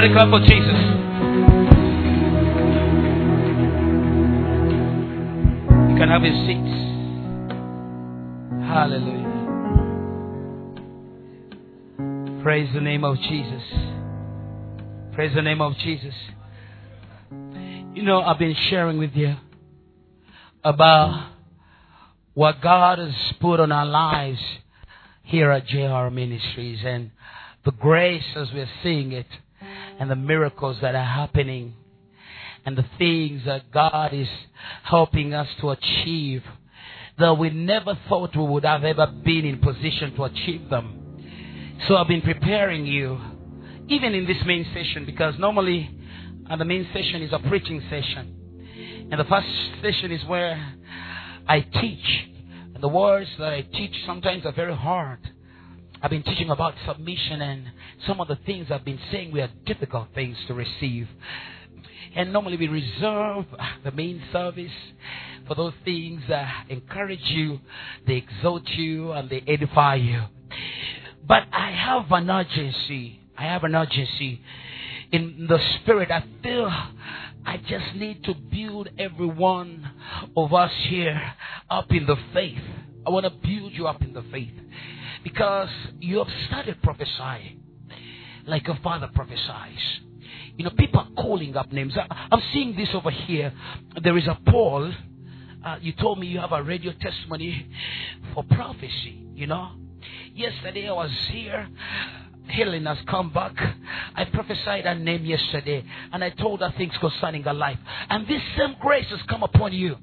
Somebody clap for Jesus. You can have your seats. Hallelujah. Praise the name of Jesus. Praise the name of Jesus. You know, I've been sharing with you about what God has put on our lives here at JR Ministries and the grace as we're seeing it and the miracles that are happening and the things that God is helping us to achieve that we never thought we would have ever been in position to achieve them. So I've been preparing you, even in this main session, because normally uh, the main session is a preaching session. And the first session is where I teach. And the words that I teach sometimes are very hard. I've been teaching about submission and some of the things I've been saying We were difficult things to receive. And normally we reserve the main service for those things that encourage you, they exalt you, and they edify you. But I have an urgency. I have an urgency in the spirit. I feel I just need to build every one of us here up in the faith. I want to build you up in the faith because you have started prophesying like a father prophesies. You know, people are calling up names. I, am seeing this over here. There is a Paul. Uh, you told me you have a radio testimony for prophecy, you know. Yesterday I was here. Helen has come back. I prophesied her name yesterday and I told her things concerning her life. And this same grace has come upon you.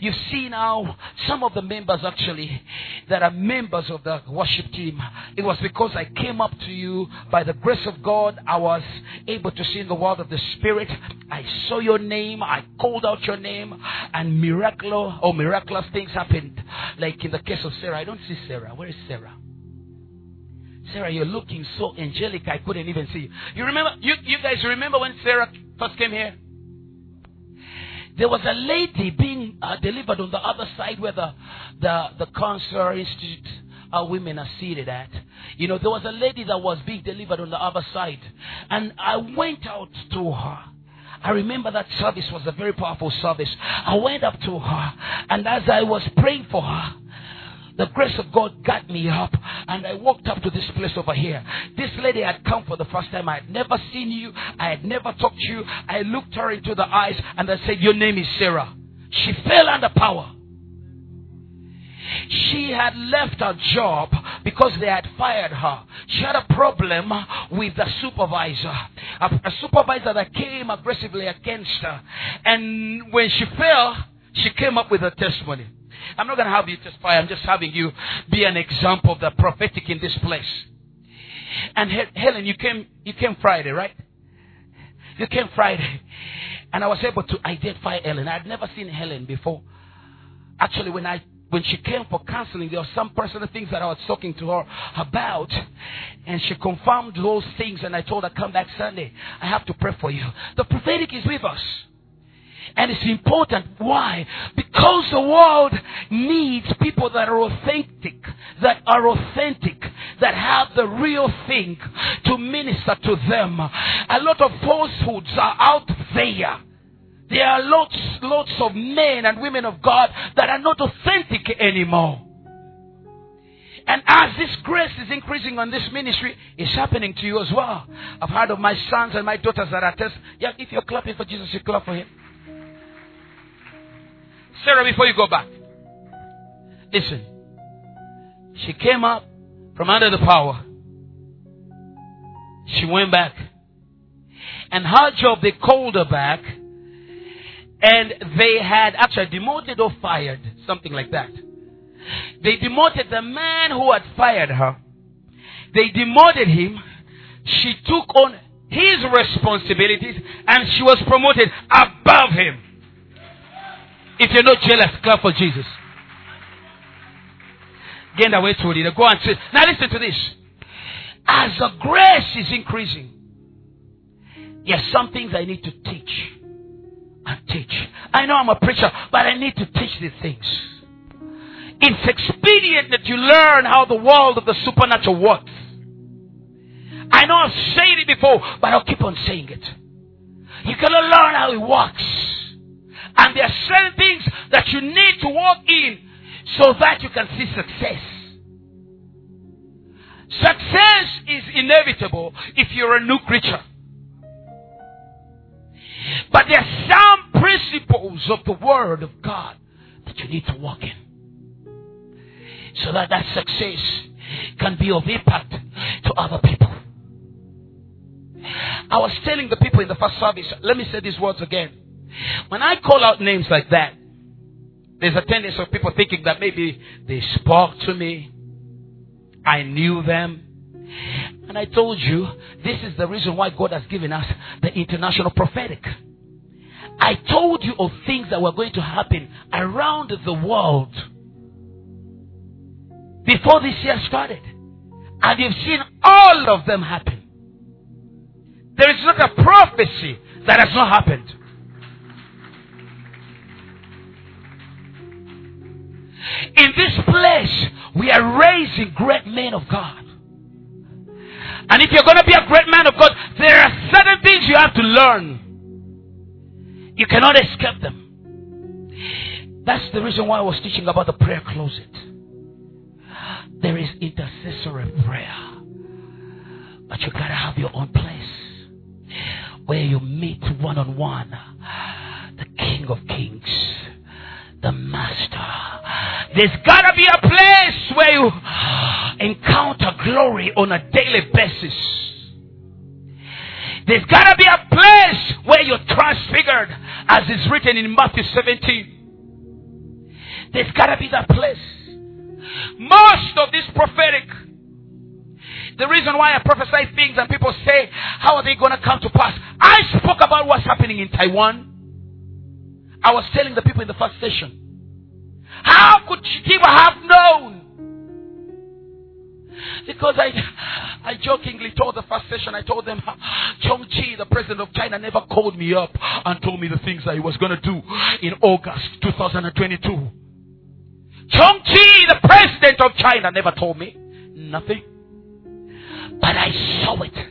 You see now some of the members actually that are members of the worship team. It was because I came up to you by the grace of God. I was able to see in the world of the Spirit. I saw your name. I called out your name, and miraculous or miraculous things happened. Like in the case of Sarah. I don't see Sarah. Where is Sarah? Sarah, you're looking so angelic. I couldn't even see you. You remember? You, you guys remember when Sarah first came here? There was a lady being uh, delivered on the other side where the, the, the Cancer Institute uh, women are seated at. You know, there was a lady that was being delivered on the other side. And I went out to her. I remember that service was a very powerful service. I went up to her, and as I was praying for her, the grace of God got me up and I walked up to this place over here. This lady had come for the first time. I had never seen you. I had never talked to you. I looked her into the eyes and I said, Your name is Sarah. She fell under power. She had left her job because they had fired her. She had a problem with the supervisor. A, a supervisor that came aggressively against her. And when she fell, she came up with a testimony. I'm not going to have you testify. I'm just having you be an example of the prophetic in this place. And Helen, you came, you came Friday, right? You came Friday. And I was able to identify Helen. I had never seen Helen before. Actually, when I when she came for counseling, there were some personal things that I was talking to her about, and she confirmed those things. And I told her, "Come back Sunday. I have to pray for you." The prophetic is with us. And it's important. Why? Because the world needs people that are authentic, that are authentic, that have the real thing to minister to them. A lot of falsehoods are out there. There are lots, lots of men and women of God that are not authentic anymore. And as this grace is increasing on this ministry, it's happening to you as well. I've heard of my sons and my daughters that are. Yeah, if you're clapping for Jesus, you clap for him. Sarah, before you go back, listen. She came up from under the power. She went back. And her job, they called her back. And they had actually demoted or fired, something like that. They demoted the man who had fired her. They demoted him. She took on his responsibilities and she was promoted above him. If you're not jealous, clap for Jesus. To it. Go and. Now listen to this. As the grace is increasing, there's some things I need to teach and teach. I know I'm a preacher, but I need to teach these things. It's expedient that you learn how the world of the supernatural works. I I know I've said it before, but I'll keep on saying it. You gotta learn how it works. And there are certain things that you need to walk in so that you can see success. Success is inevitable if you're a new creature. But there are some principles of the Word of God that you need to walk in. So that that success can be of impact to other people. I was telling the people in the first service, let me say these words again. When I call out names like that, there's a tendency of people thinking that maybe they spoke to me, I knew them. And I told you, this is the reason why God has given us the international prophetic. I told you of things that were going to happen around the world before this year started. And you've seen all of them happen. There is not a prophecy that has not happened. In this place, we are raising great men of God. And if you're going to be a great man of God, there are certain things you have to learn. You cannot escape them. That's the reason why I was teaching about the prayer closet. There is intercessory prayer. But you gotta have your own place where you meet one on one the King of Kings, the Master. There's gotta be a place where you encounter glory on a daily basis. There's gotta be a place where you're transfigured as is written in Matthew 17. There's gotta be that place. Most of this prophetic, the reason why I prophesy things and people say, how are they going to come to pass? I spoke about what's happening in Taiwan. I was telling the people in the first session. How could Kitiibwa have known? Because I, I jokingly told the first session, I told them, Chong Chi, the president of China, never called me up and told me the things that he was going to do in August 2022. Chong Chi, the president of China, never told me nothing. But I saw it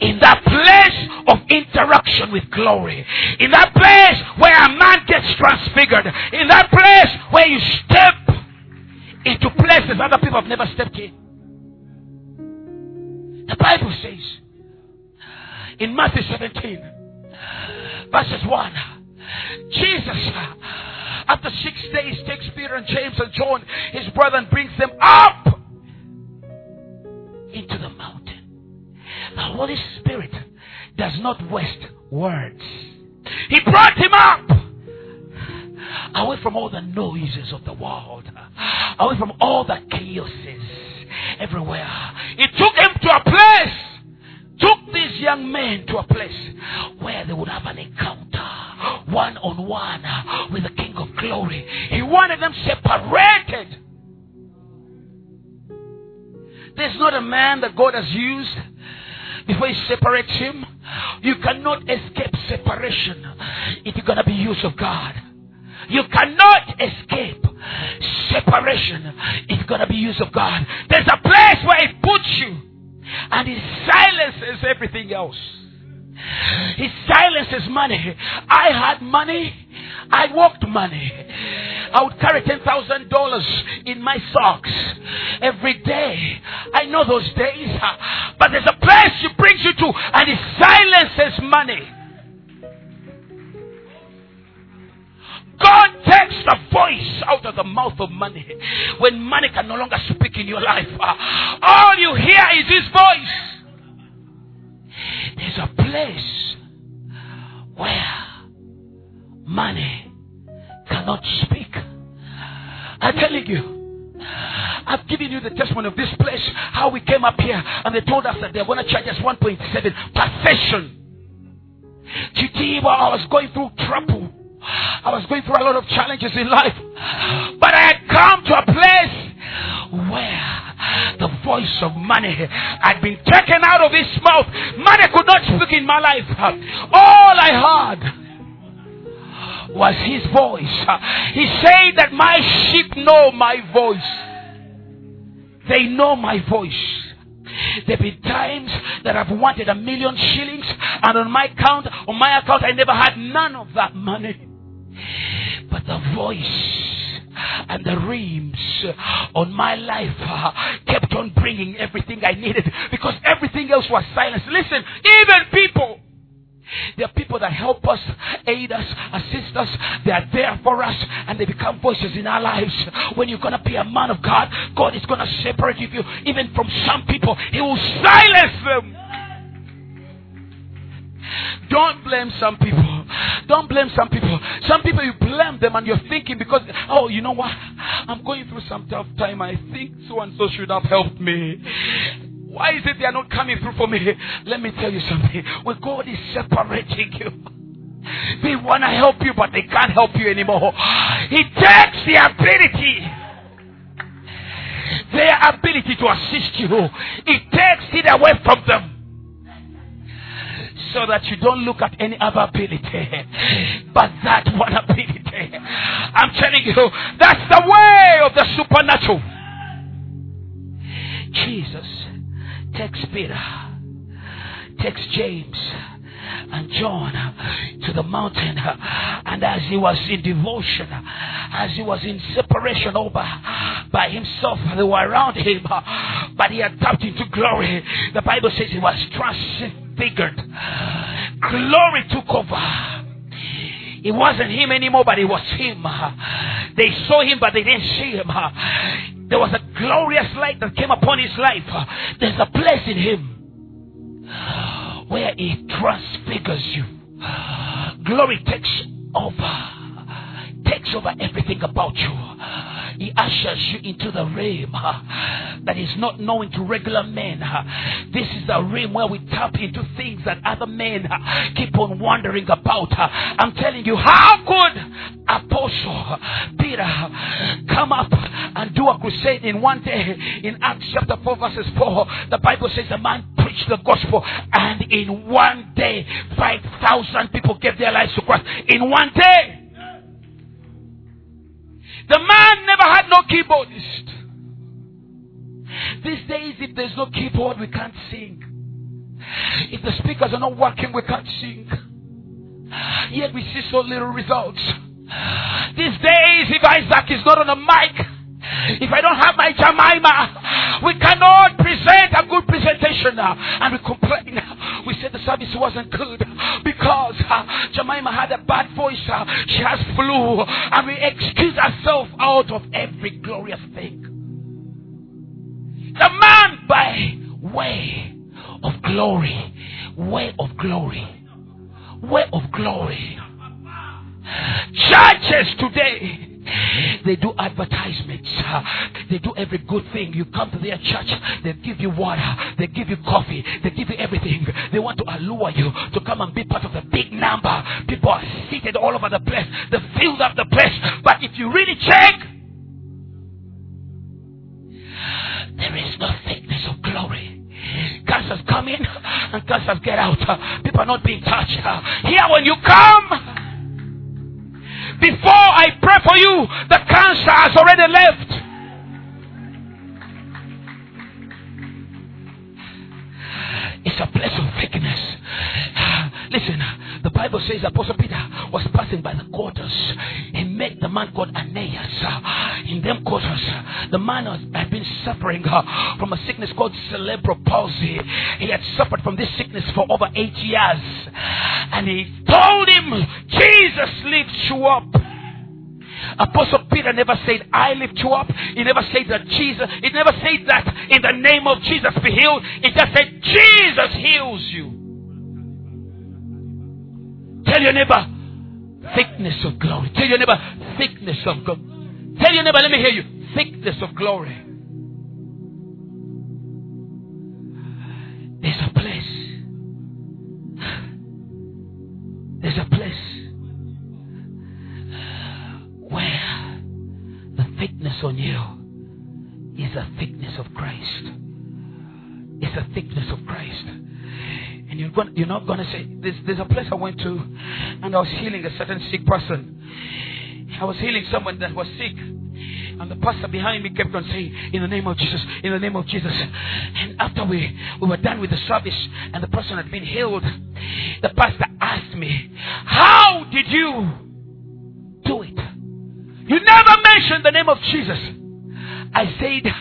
in that place of interaction with glory, in that place where a man gets transfigured, in that place where you step into places other people have never stepped in. The Bible says in Matthew 17, verses 1, Jesus, after six days, takes Peter and James and John, his brother, and brings them up into the mountain. The Holy Spirit does not waste words. He brought him up away from all the noises of the world, away from all the chaoses everywhere. He took him to a place, took these young men to a place where they would have an encounter one on one with the King of Glory. He wanted them separated. There's not a man that God has used before he separates him. You cannot escape separation if you're going to be used of God. You cannot escape separation if you're going to be used of God. There's a place where He puts you and He silences everything else. He silences money. I had money. I walked money. I would carry $10,000 in my socks every day. I know those days. But there's a place He brings you to and He silences money. God takes the voice out of the mouth of money when money can no longer speak in your life. All you hear is His voice. There's a place where money cannot speak. I'm telling you. I've given you the testimony of this place, how we came up here, and they told us that they're going to charge us 1.7 per session. Kitiibwa, I was going through trouble. I was going through a lot of challenges in life. But I had come to a place voice of money had been taken out of his mouth. Money could not speak in my life. All I heard was his voice. He said that my sheep know my voice. They know my voice. There been times that I've wanted a million shillings, and on my account, on my account, I never had none of that money. But the voice and the rims on my life uh, kept on bringing everything I needed because everything else was silence. Listen, even people there are people that help us, aid us, assist us. They are there for us and they become voices in our lives. When you're going to be a man of God, God is going to separate you even from some people. He will silence them. Don't blame some people. Don't blame some people. Some people you blame them and you're thinking because, oh, you know what? I'm going through some tough time. I think so and so should have helped me. Why is it they are not coming through for me? Let me tell you something. When God is separating you, they want to help you, but they can't help you anymore. He takes the ability, their ability to assist you, He takes it away from them so that you don't look at any other ability but that one ability. I'm telling you, that's the way of the supernatural. Jesus takes Peter, takes James and John to the mountain. And as he was in devotion, as he was in separation over by himself, they were around him, but he had tapped into glory. The Bible says he was transfigured. Glory took over. It wasn't him anymore, but it was him. They saw him, but they didn't see him. There was a glorious light that came upon his life. There's a place in him where he transfigures you. Glory takes over takes over everything about you. He ushers you into the realm that is not known to regular men. This is the realm where we tap into things that other men keep on wondering about. I'm telling you, how could Apostle Peter come up and do a crusade in one day? In Acts chapter 4, verses 4, the Bible says the man preached the gospel, and in one day, 5,000 people gave their lives to Christ. In one day. The man never had no keyboardist. These days, if there's no keyboard, we can't sing. If the speakers are not working, we can't sing. Yet we see so little results. These days, if Isaac is not on a mic, if I don't have my Jemima, we cannot present a good presentation. And we complain. We said the service wasn't good because uh, Jemima had a bad voice. Uh, she has flu. And we excuse ourselves out of every glorious thing. The man by way of glory, way of glory, way of glory. Churches today Mm-hmm. they do advertisements. Uh, they do every good thing. You come to their church, they give you water, they give you coffee, they give you everything. They want to allure you to come and be part of the big number. People are seated all over the place. They filled up the place. But if you really check, there is no thickness of glory. Cancers come in and cancers get out. People are not being touched. Here, when you come, before I pray for you, the cancer has already left. It's a place of weakness. Listen, the Bible says Apostle Peter was passing by the quarters. He met the man called Aeneas. In them quarters, the man had been suffering uh, from a sickness called cerebral palsy. He had suffered from this sickness for over eight years. And he told him, Jesus lifts you up. Apostle Peter never said, I lift you up. He never said that Jesus, he never said that in the name of Jesus be healed. He just said, Jesus heals you. Tell your neighbor, thickness of glory. Tell your neighbor, thickness of glory. Tell your neighbor, let me hear you, thickness of glory. There's a place. There's a place where the thickness on you is a thickness of Christ. It's a thickness of Christ. You're, going, you're not going to say, there's, there's a place I went to and I was healing a certain sick person. I was healing someone that was sick. And the pastor behind me kept on saying, In the name of Jesus, in the name of Jesus. And after we, we were done with the service and the person had been healed, the pastor asked me, How did you do it? You never mentioned the name of Jesus. I said,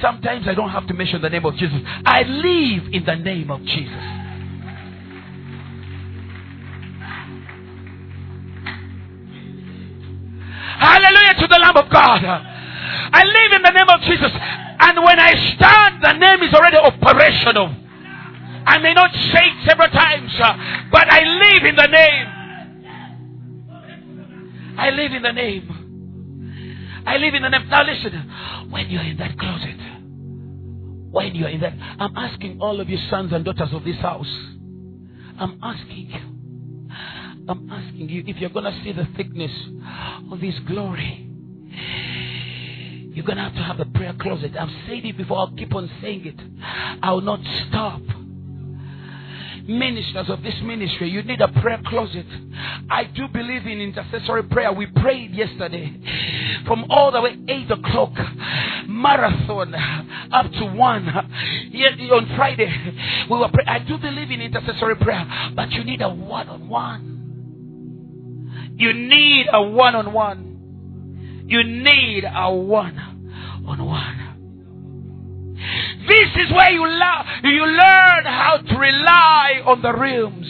Sometimes I don't have to mention the name of Jesus. I live in the name of Jesus. The Lamb of God. I live in the name of Jesus. And when I stand, the name is already operational. I may not say it several times, uh, but I live in the name. I live in the name. I live in the name. Now listen, when you're in that closet, when you're in that, I'm asking all of you sons and daughters of this house, I'm asking you, I'm asking you if you're going to see the thickness of His glory. You're going to have to have a prayer closet. I've said it before. I'll keep on saying it. I'll not stop ministers of this ministry, you need a prayer closet. I do believe in intercessory prayer. We prayed yesterday from all the way 8 o'clock, marathon up to 1. Yet on Friday, we were praying. I do believe in intercessory prayer, but you need a one on one. You need a one on one. You need a one on one. This is where you, you learn how to rely on the realms.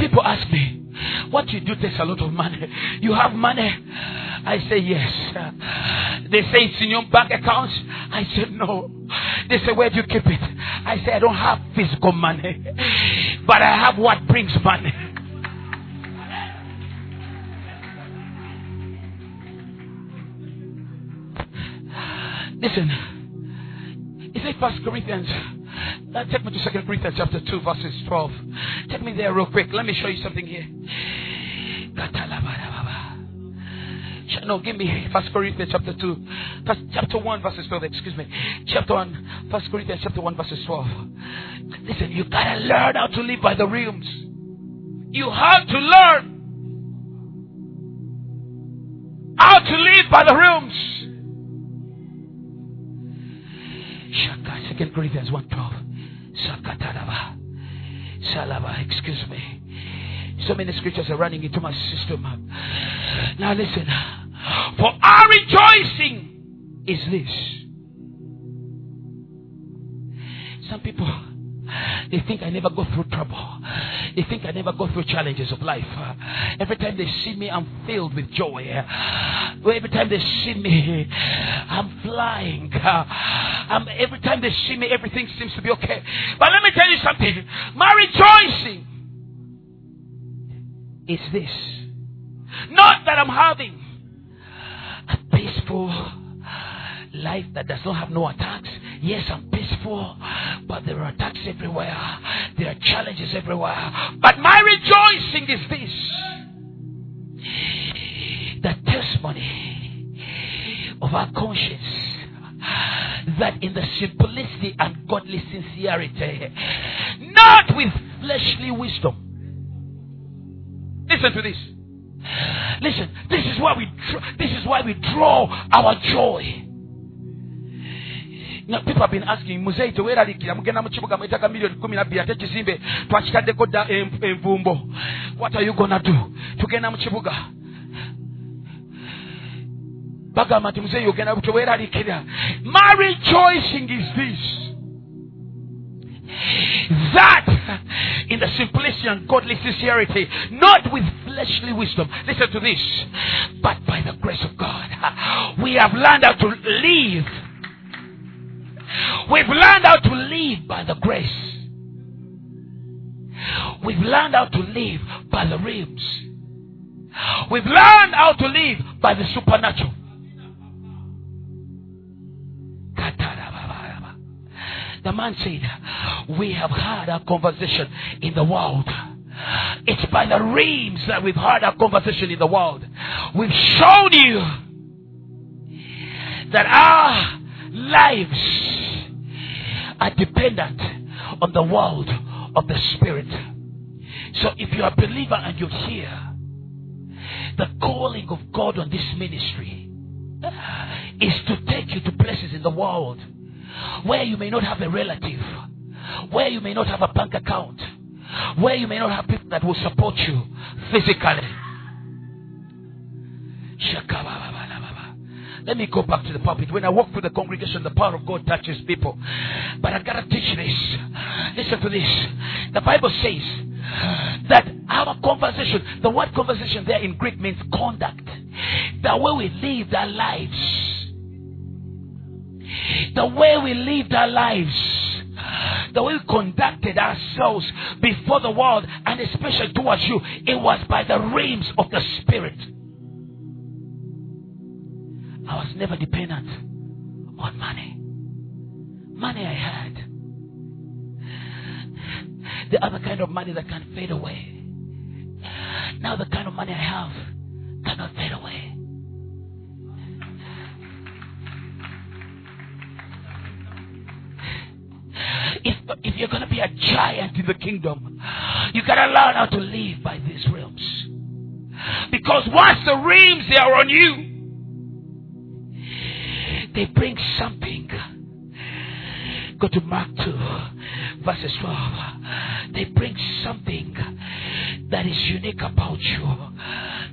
People ask me, what you do takes a lot of money. You have money? I say yes. They say it's in your bank account. I said no. They say, where do you keep it? I say, I don't have physical money, but I have what brings money. Listen, is it First Corinthians? Uh, take me to Second Corinthians chapter two, verses twelve. Take me there real quick. Let me show you something here. No, give me First Corinthians chapter 2. First, chapter 1 verses 12. Excuse me. Chapter 1. First Corinthians chapter 1 verses 12. Listen, you gotta learn how to live by the realms. You have to learn how to live by the realms. Second Corinthians 1 12. Sakataraba. Salaba, excuse me. So many scriptures are running into my system. Now listen. For our rejoicing is this. Some people they think I never go through trouble. They think I never go through challenges of life. Every time they see me, I'm filled with joy. Every time they see me, I'm flying. Um, every time they see me, everything seems to be okay. But let me tell you something. My rejoicing is this. Not that I'm having a peaceful life that does not have no attacks. Yes, I'm peaceful, but there are attacks everywhere. There are challenges everywhere. But my rejoicing is this the testimony of our conscience that in the simplicity and godly sincerity, not with fleshly wisdom. Listen to this. Listen, this is why we this is why we draw our joy. People have been asking muzeyi teweeralikira mugenda mu kibuga mwetaaga miliyoni kumi nabbiri ate ekizimbe twakitaddeko dda envumbo what are you gonna do tugenda mu kibuga bagamba nti muzeeyi ogenda teweeralikira my rejoicing is this that in the simplicity and godly sincerity, not with fleshly wisdom. Listen to this. But by the grace of God, we have learned how to live. We've learned how to live by the grace. We've learned how to live by the realms. We've learned how to live by the supernatural. The man said, We have had a conversation in the world. It's by the reams that we've had our conversation in the world. We've shown you that our lives are dependent on the world of the Spirit. So if you're a believer and you're here, The calling of God on this ministry is to take you to places in the world where you may not have a relative, where you may not have a bank account, where you may not have people that will support you physically. Let me go back to the pulpit. When I walk through the congregation, the power of God touches people. But I've gotta teach this. Listen to this. The Bible says that our conversation, the word conversation there in Greek means conduct. The way we live our lives. The way we lived our lives the way we conducted ourselves before the world and especially towards you, it was by the realms of the Spirit. I was never dependent on money. Money I had. The other kind of money that can fade away. Now the kind of money I have cannot fade away. If, if you're going to be a giant in the kingdom, you got to learn how to live by these realms. Because once the realms are on you, they bring something. Go to Mark 2, verses 12. They bring something that is unique about you.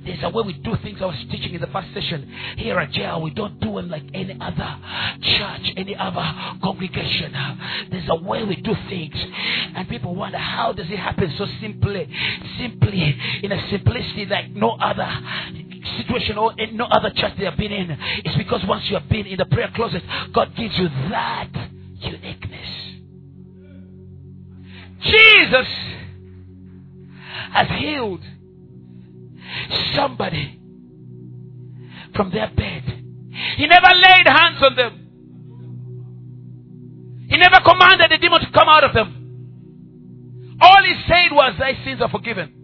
There's a way we do things I was teaching in the first session. Here at JR, we don't do them like any other church, any other congregation. There's a way we do things. And people wonder, how does it happen so simply? Simply, in a simplicity like no other situation or in no other church they have been in. It's because once you have been in the prayer closet, God gives you that uniqueness. Jesus has healed somebody from their bed. He never laid hands on them. He never commanded the demon to come out of them. All he said was, Thy sins are forgiven.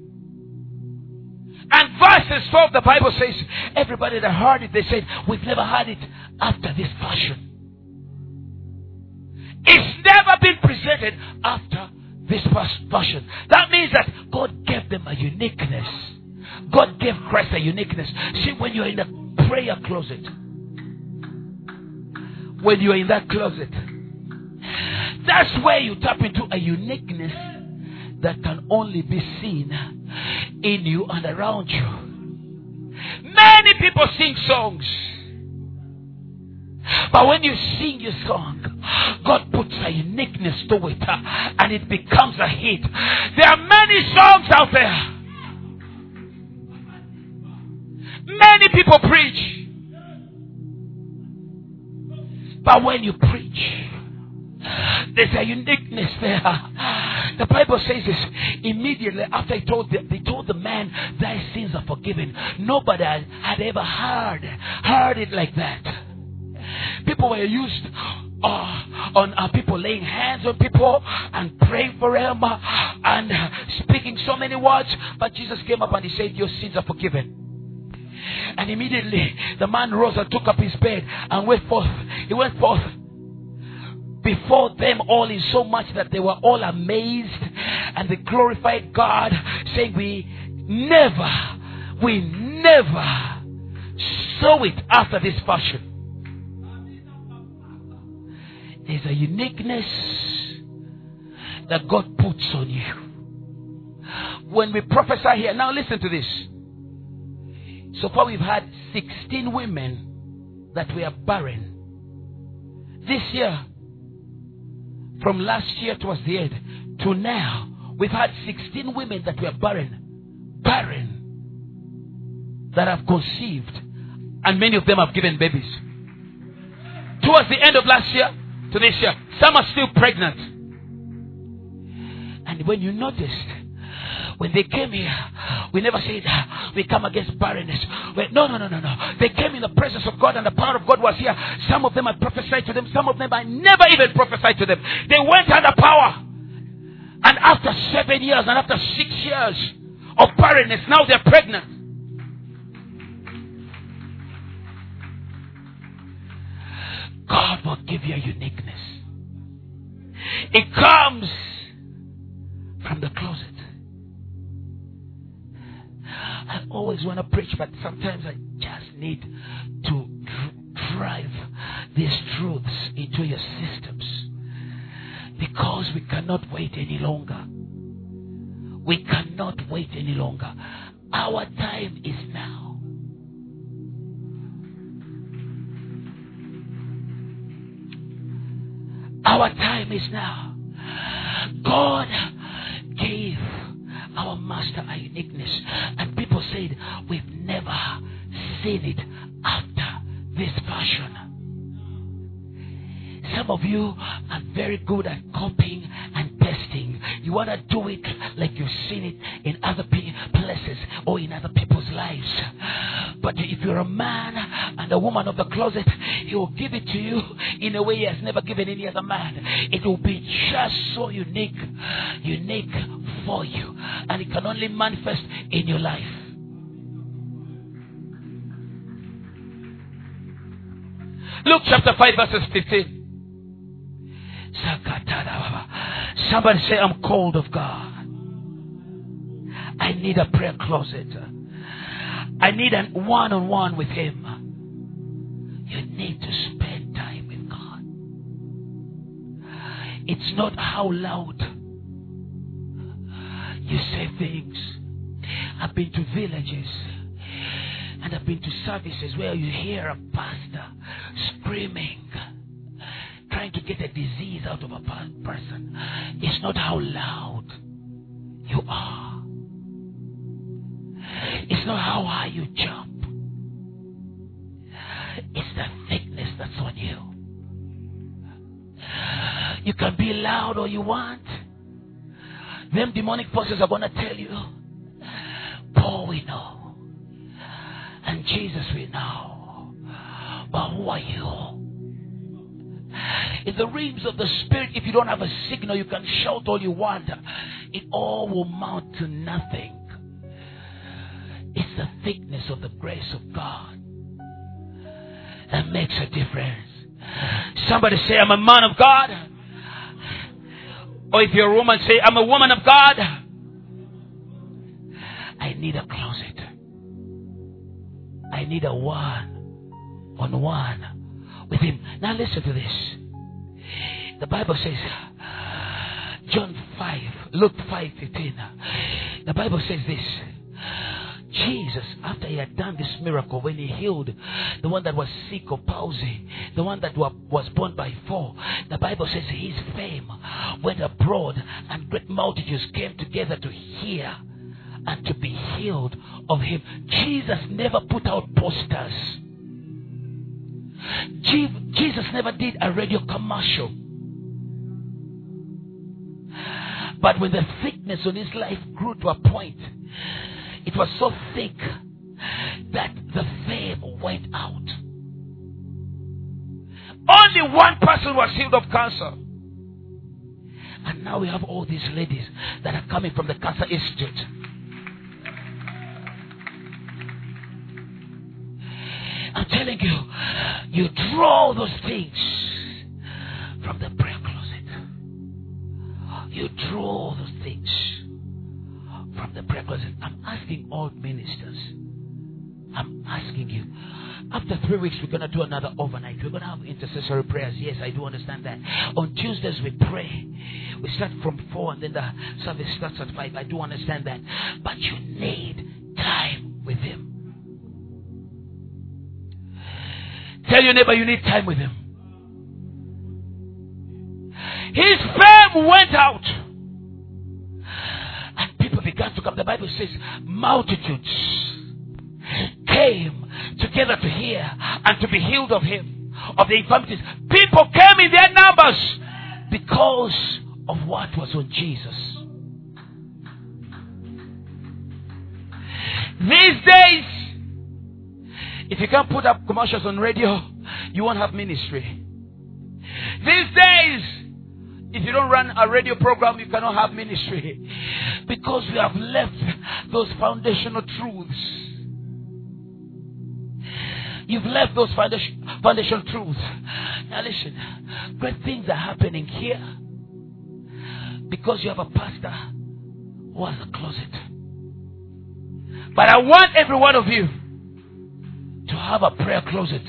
And verses 12, the Bible says, everybody that heard it, they said, We've never heard it after this fashion. It's never been presented after this fashion. That means that God gave them a uniqueness. God gave Christ a uniqueness. See, when you're in the prayer closet, when you're in that closet, that's where you tap into a uniqueness that can only be seen in you and around you. Many people sing songs. But when you sing your song, God puts a uniqueness to it uh, and it becomes a hit. There are many songs out there. Many people preach. But when you preach, there's a uniqueness there. The Bible says this immediately after he told the, they told the man, Thy sins are forgiven. Nobody had ever heard heard it like that. People were used uh, on uh, people laying hands on people and praying for them uh, and speaking so many words. But Jesus came up and he said, Your sins are forgiven. And immediately the man rose and took up his bed and went forth. He went forth before them all in so much that they were all amazed and they glorified God, saying, We never, we never saw it after this fashion. There's a uniqueness that God puts on you. When we prophesy here, now listen to this. So far, we've had 16 women that were barren. This year, from last year towards the end to now, we've had 16 women that were barren. Barren. That have conceived. And many of them have given babies. Towards the end of last year to this year, some are still pregnant. And when you noticed, when they came here, we never said ah, we come against barrenness. no, no, no, no, no. They came in the presence of God and the power of God was here. Some of them I prophesied to them. Some of them I never even prophesied to them. They went under power. And after seven years and after six years of barrenness, now they're pregnant. God will give you a uniqueness. It comes from the closet. Always want to preach, but sometimes I just need to drive these truths into your systems because we cannot wait any longer. We cannot wait any longer. Our time is now. Our time is now. God our master a uniqueness, and people said, We've never seen it after this fashion. Some of you are very good at copying and pasting. You want to do it like you've seen it in other places or in other people's lives. But if you're a man and a woman of the closet, he will give it to you in a way he has never given any other man. It will be just so unique, unique for you. And it can only manifest in your life. Luke chapter 5, verses 15. Somebody say, I'm cold of God. I need a prayer closet. I need a one on one with Him. You need to spend time with God. It's not how loud you say things. I've been to villages and I've been to services where you hear a pastor screaming trying to get a disease out of a person. It's not how loud you are. It's not how high you jump. It's the thickness that's on you. You can be loud all you want. Them demonic forces are going to tell you, Paul, we know. And Jesus, we know. But who are you? In the realms of the spirit, if you don't have a signal, you can shout all you want. It all will mount to nothing. It's the thickness of the grace of God that makes a difference. Somebody say, I'm a man of God. Or if you're a woman, say, I'm a woman of God. I need a closet. I need a one on one with him. Now listen to this. The Bible says, John 5, Luke 5 15. The Bible says this. Jesus, after he had done this miracle, when he healed the one that was sick of palsy, the one that was born by four, the Bible says his fame went abroad and great multitudes came together to hear and to be healed of him. Jesus never put out posters. Jesus never did a radio commercial. But when the thickness on his life grew to a point, it was so thick that the fame went out. Only one person was healed of cancer. And now we have all these ladies that are coming from the Cancer Institute. I'm telling you, you draw those things from the prayer closet. You draw those things from the prayer closet. I'm asking all ministers. I'm asking you. After three weeks, we're going to do another overnight. We're going to have intercessory prayers. Yes, I do understand that. On Tuesdays, we pray. We start from 4 and then the service starts at 5. I do understand that. But you need time with Him. Tell your neighbor you need time with him. His fame went out. And people began to come. The Bible says multitudes came together to hear and to be healed of him, of the infirmities. People came in their numbers because of what was on Jesus. These days, if you can't put up commercials on radio, you won't have ministry. These days, if you don't run a radio program, you cannot have ministry. Because we have left those foundational truths. You've left those foundation, foundational truths. Now listen, great things are happening here because you have a pastor who has a closet. But I want every one of you to have a prayer closet.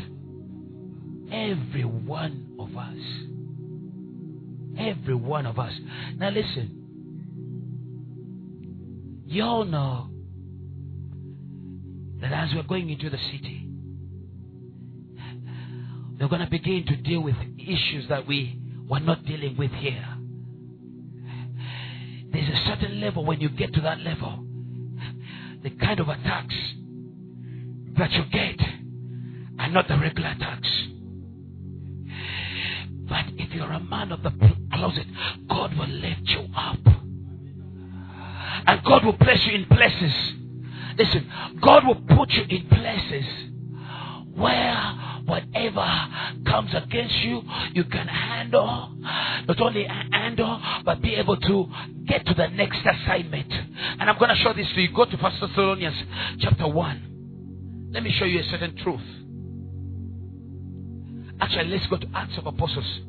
Every one of us. Every one of us. Now listen. You all know that as we're going into the city, we're going to begin to deal with issues that we were not dealing with here. There's a certain level when you get to that level, the kind of attacks that you get are not the regular attacks. But if you're a man of the closet, God will lift you up. And God will place you in places. Listen, God will put you in places where whatever comes against you, you can handle. Not only handle, but be able to get to the next assignment. And I'm going to show this to you. Go to First Thessalonians chapter 1. Let me show you a certain truth. Actually, let's go to Acts of Apostles.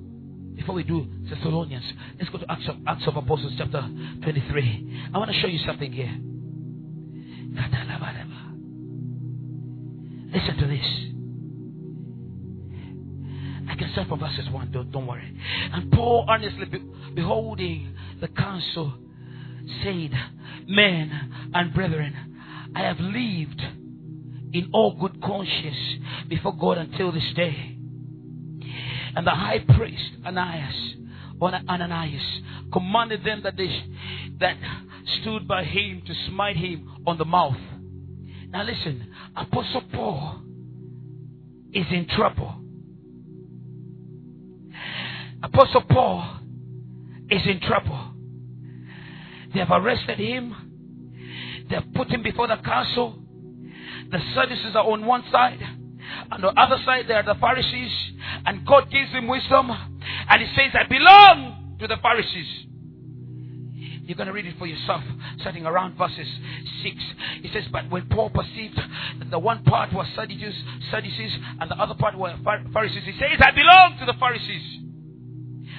Before we do Thessalonians, let's go to Acts of, Acts of Apostles chapter 23. I want to show you something here. Listen to this. I can start from verses 1, don't, don't worry. And Paul, earnestly be, beholding the council, said, Men and brethren, I have lived in all good conscience before God until this day. And the high priest Ananias, Ananias commanded them that they that stood by him to smite him on the mouth. Now listen, Apostle Paul is in trouble. Apostle Paul is in trouble. They have arrested him. They have put him before the council. The Sadducees are on one side. And on the other side, there are the Pharisees. And God gives him wisdom. And he says, I belong to the Pharisees. You're going to read it for yourself, starting around verses 6. It says, But when Paul perceived that the one part was Sadducees, Sadducees and the other part were Pharisees, he says, I belong to the Pharisees.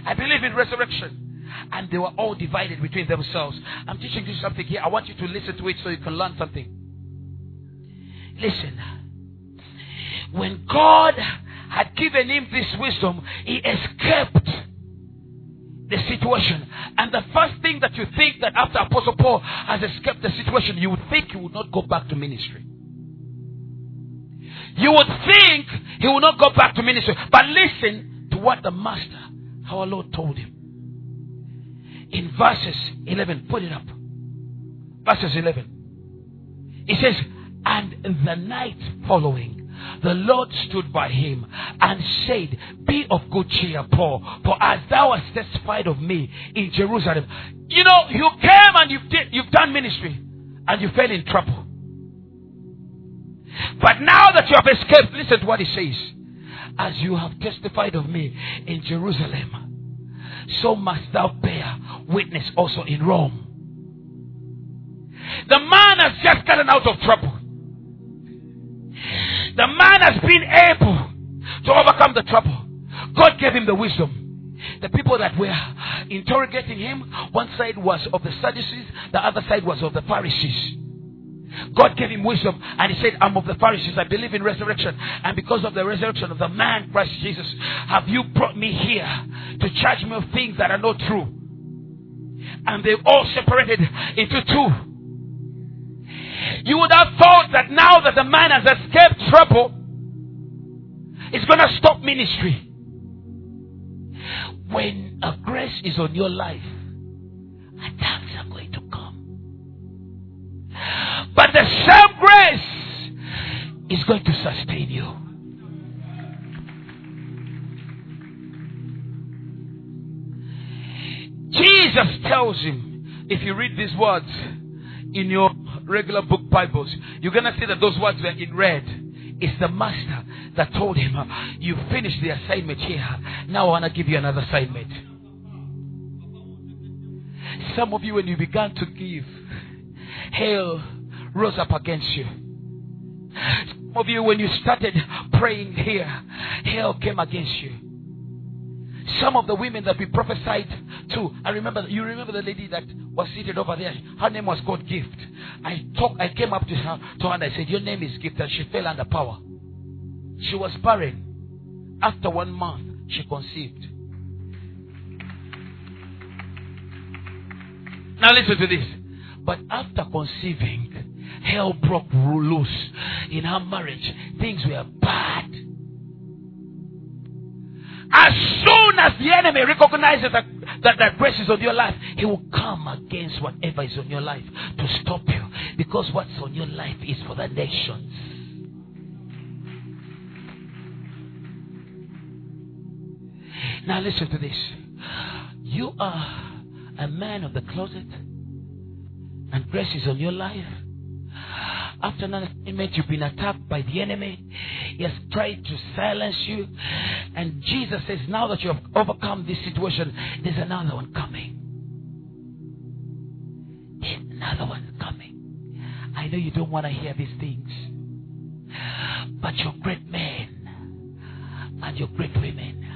I believe in resurrection. And they were all divided between themselves. I'm teaching you something here. I want you to listen to it so you can learn something. Listen. When God had given him this wisdom, he escaped the situation. And the first thing that you think that after Apostle Paul has escaped the situation, you would think he would not go back to ministry. You would think he would not go back to ministry. But listen to what the master, our Lord, told him. In verses 11, put it up. Verses 11. He says, And the night following, the Lord stood by him and said, Be of good cheer, Paul, for as thou hast testified of me in Jerusalem. You know, you came and you've, did, you've done ministry and you fell in trouble. But now that you have escaped, listen to what he says. As you have testified of me in Jerusalem, so must thou bear witness also in Rome. The man has just gotten out of trouble. The man has been able to overcome the trouble. God gave him the wisdom. The people that were interrogating him, one side was of the Sadducees, the other side was of the Pharisees. God gave him wisdom and he said, I'm of the Pharisees. I believe in resurrection. And because of the resurrection of the man, Christ Jesus, have you brought me here to charge me of things that are not true? And they all separated into two. You would have thought that now that the man has escaped trouble, it's going to stop ministry. When a grace is on your life, attacks are going to come. But the same grace is going to sustain you. Jesus tells him, if you read these words in your regular book Bibles, you're going to see that those words were in red. It's the master that told him, You finished the assignment here. Now I want to give you another assignment. Some of you, when you began to give, hell rose up against you. Some of you, when you started praying here, hell came against you. Some of the women that we prophesied too. I remember you remember the lady that was seated over there. Her name was called Gift. I talked. I came up to her, to her and I said, "Your name is Gift," and she fell under power. She was barren. After one month, she conceived. Now listen to this. But after conceiving, hell broke loose in her marriage. Things were bad. As soon as the enemy recognizes that, that, that grace is on your life, he will come against whatever is on your life to stop you. Because what's on your life is for the nations. Now listen to this. You are a man of the closet and grace is on your life. After an assignment, you've been attacked by the enemy. He has tried to silence you. And Jesus says, now that you have overcome this situation, there's another one coming. There's another one coming. I know you don't want to hear these things. But you're great men and you're great women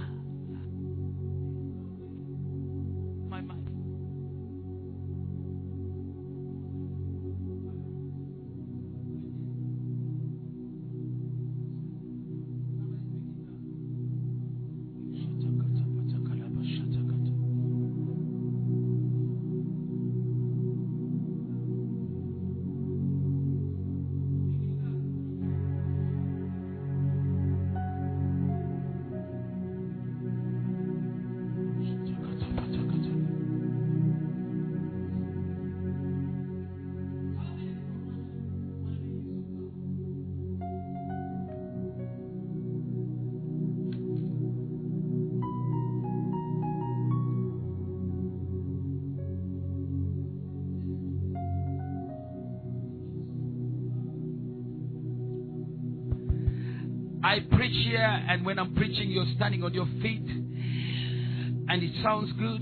preach here, and when I'm preaching, you're standing on your feet, and it sounds good.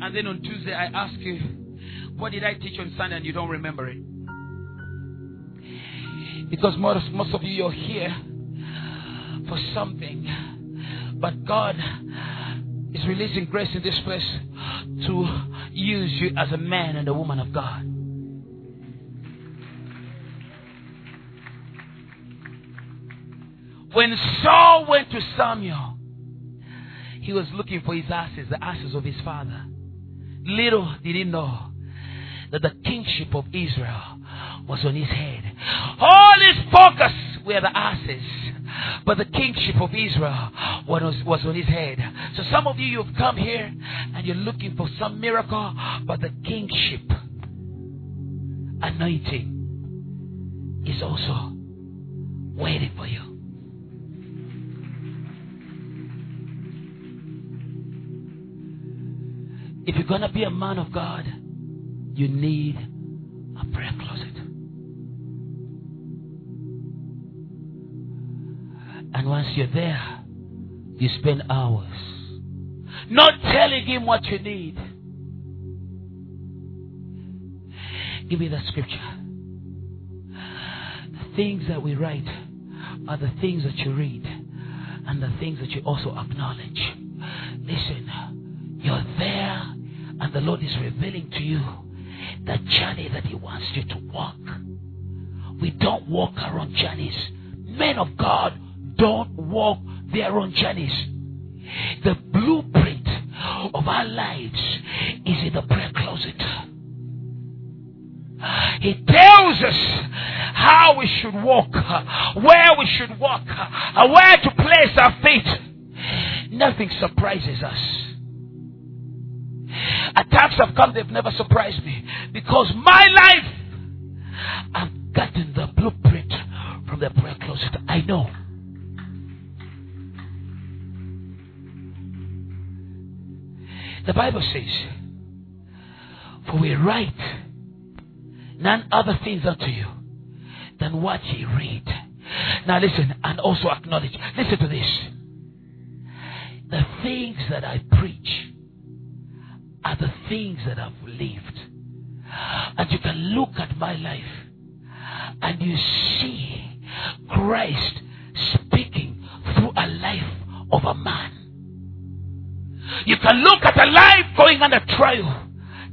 And then on Tuesday, I ask you, What did I teach on Sunday? and you don't remember it. Because most, most of you, you're here for something. But God is releasing grace in this place to use you as a man and a woman of God. To Samuel, he was looking for his ashes, the ashes of his father. Little did he know that the kingship of Israel was on his head. All his focus were the ashes, but the kingship of Israel was, was on his head. So some of you, you've come here and you're looking for some miracle, but the kingship anointing is also waiting for you. If you're going to be a man of God, you need a prayer closet. And once you're there, you spend hours not telling him what you need. Give me that scripture. The things that we write are the things that you read and the things that you also acknowledge. Listen, you're there and the Lord is revealing to you the journey that He wants you to walk. We don't walk our own journeys. Men of God don't walk their own journeys. The blueprint of our lives is in the prayer closet. He tells us how we should walk, where we should walk, where to place our feet. Nothing surprises us. Attacks have come, they've never surprised me. Because my life, I've gotten the blueprint from the prayer closet. I know. The Bible says, For we write none other things unto you than what ye read. Now listen and also acknowledge. Listen to this. The things that I preach are the things that I've lived. And you can look at my life and you see Christ speaking through a life of a man. You can look at a life going under trial,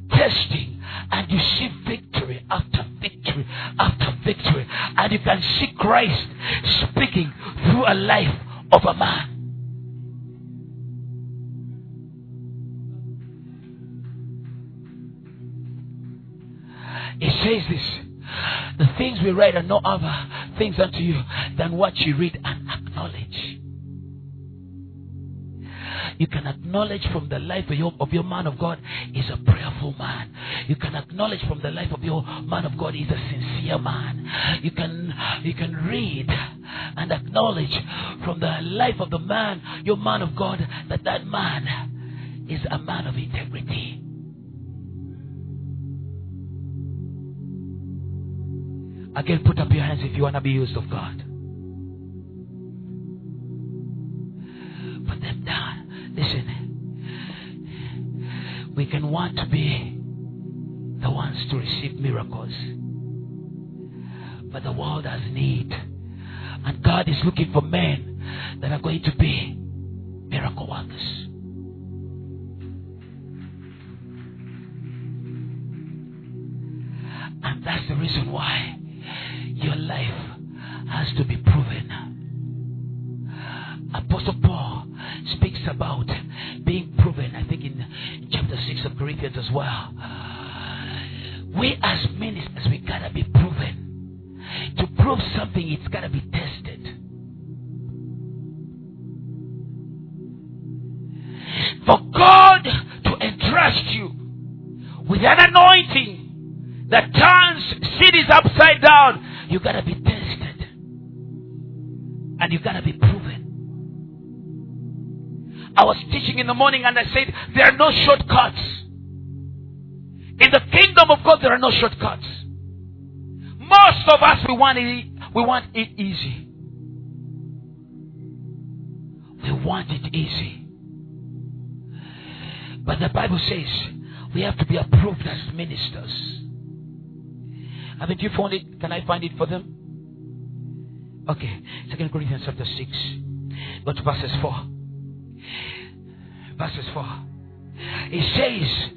testing, and you see victory after victory after victory. And you can see Christ speaking through a life of a man. It says this the things we read are no other things unto you than what you read and acknowledge. You can acknowledge from the life of your, of your man of God is a prayerful man. You can acknowledge from the life of your man of God is a sincere man. You can you can read and acknowledge from the life of the man, your man of God, that that man is a man of integrity. Again, put up your hands if you want to be used of God. Put them down. Listen, we can want to be the ones to receive miracles, but the world has need. And God is looking for men that are going to be miracle workers. And that's the reason why life has to be proven. Apostle Paul speaks about being proven, I think in chapter 6 of Corinthians as well. We as ministers, we gotta be proven. To prove something, it's gotta be tested. For God to entrust you with an anointing that turns you got to be tested. And you got to be proven. I was teaching in the morning and I said, there are no shortcuts. In the kingdom of God, there are no shortcuts. Most of us, we want it, we want it easy. We want it easy. But the Bible says we have to be approved as ministers. Haven't you found it? Can I find it for them? Okay. Second Corinthians chapter 6. Go to verses 4. Verses 4. It says,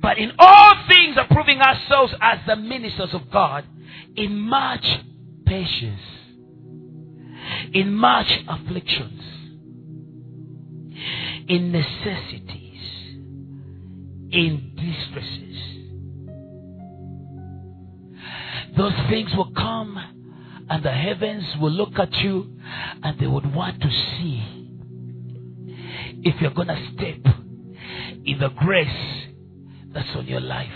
But in all things approving ourselves as the ministers of God, in much patience, in much afflictions, in necessities, in distresses those things will come and the heavens will look at you and they would want to see if you're going to step in the grace that's on your life.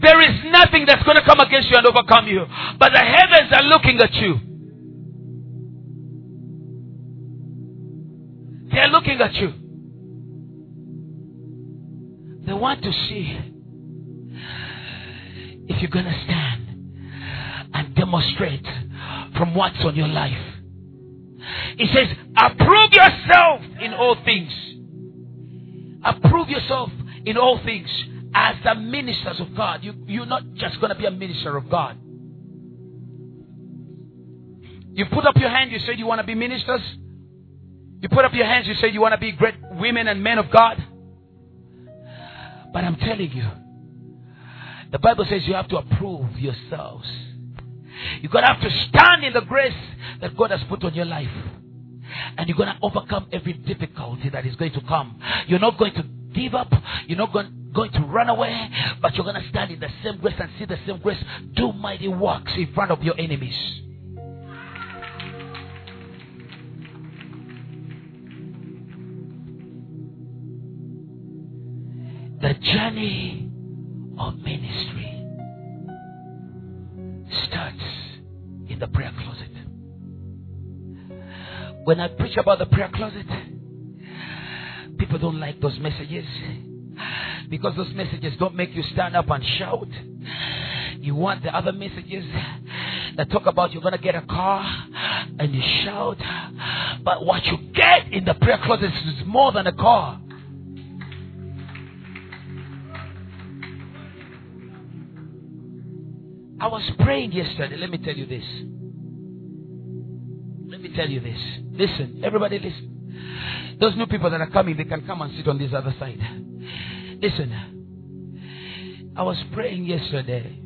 There is nothing that's going to come against you and overcome you. But the heavens are looking at you. They are looking at you. Want to see if you're going to stand and demonstrate from what's on your life. He says, approve yourself in all things. Approve yourself in all things as the ministers of God. You, you're not just going to be a minister of God. You put up your hand, you said you want to be ministers. You put up your hands, you said you want to be great women and men of God. But I'm telling you, the Bible says you have to approve yourselves. You're going to have to stand in the grace that God has put on your life. And you're going to overcome every difficulty that is going to come. You're not going to give up. You're not going, going to run away. But you're going to stand in the same grace and see the same grace. Do mighty works in front of your enemies. Journey of ministry starts in the prayer closet. When I preach about the prayer closet, people don't like those messages because those messages don't make you stand up and shout. You want the other messages that talk about you're going to get a car and you shout. But what you get in the prayer closet is more than a car. I was praying yesterday. Let me tell you this. Let me tell you this. Listen, everybody listen. Those new people that are coming, they can come and sit on this other side. Listen, I was praying yesterday.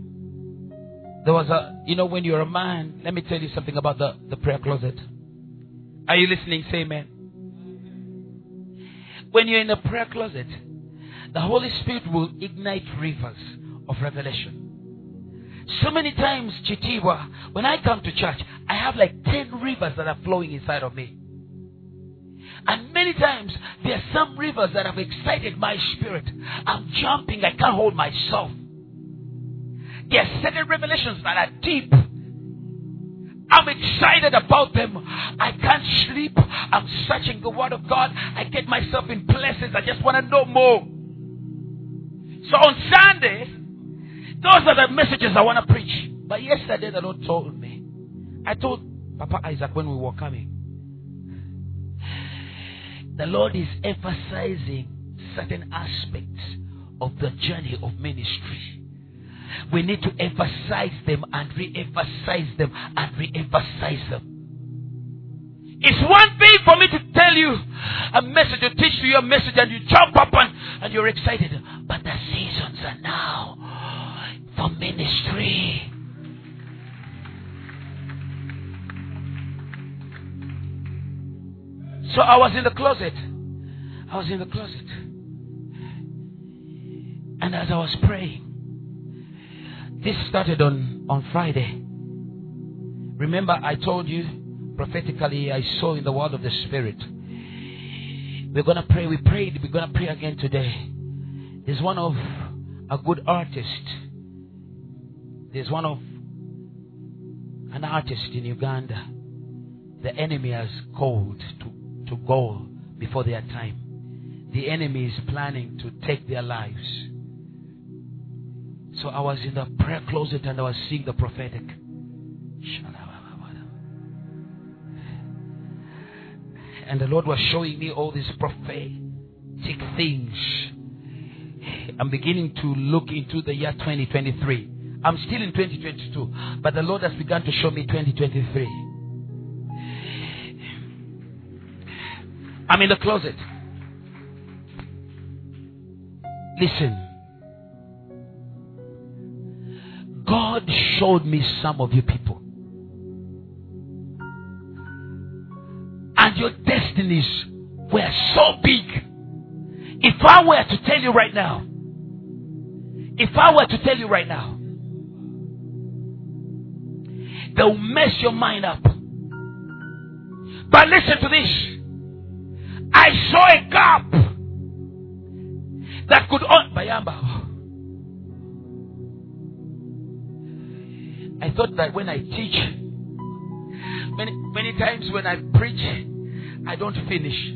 There was a, you know, when you're a man, let me tell you something about the, the prayer closet. Are you listening? Say amen. When you're in a prayer closet, the Holy Spirit will ignite rivers of revelation. So many times, Kitiibwa, when I come to church, I have like 10 rivers that are flowing inside of me. And many times, there are some rivers that have excited my spirit. I'm jumping, I can't hold myself. There are certain revelations that are deep. I'm excited about them. I can't sleep. I'm searching the Word of God. I get myself in places. I just want to know more. So on Sunday, those are the messages I want to preach. But yesterday, the Lord told me. I told Papa Isaac when we were coming. The Lord is emphasizing certain aspects of the journey of ministry. We need to emphasize them and re emphasize them and re emphasize them. It's one thing for me to tell you a message, to teach you a message, and you jump up and, and you're excited. But the seasons are now for ministry. So I was in the closet. I was in the closet. And as I was praying, this started on, on Friday. Remember, I told you prophetically, I saw in the world of the Spirit. We're going to pray. We prayed. We're going to pray again today. There's one of a good artist. There's one of an artist in Uganda. The enemy has called to, to go before their time. The enemy is planning to take their lives. So I was in the prayer closet and I was seeing the prophetic. And the Lord was showing me all these prophetic things. I'm beginning to look into the year 2023. I'm still in 2022, but the Lord has begun to show me 2023. I'm in the closet. Listen. God showed me some of you people. And your destinies were so big. If I were to tell you right now, if I were to tell you right now, they'll mess your mind up. But listen to this. I saw a gap that could on Bayamba. I thought that when I teach, many, many times when I preach, I don't finish.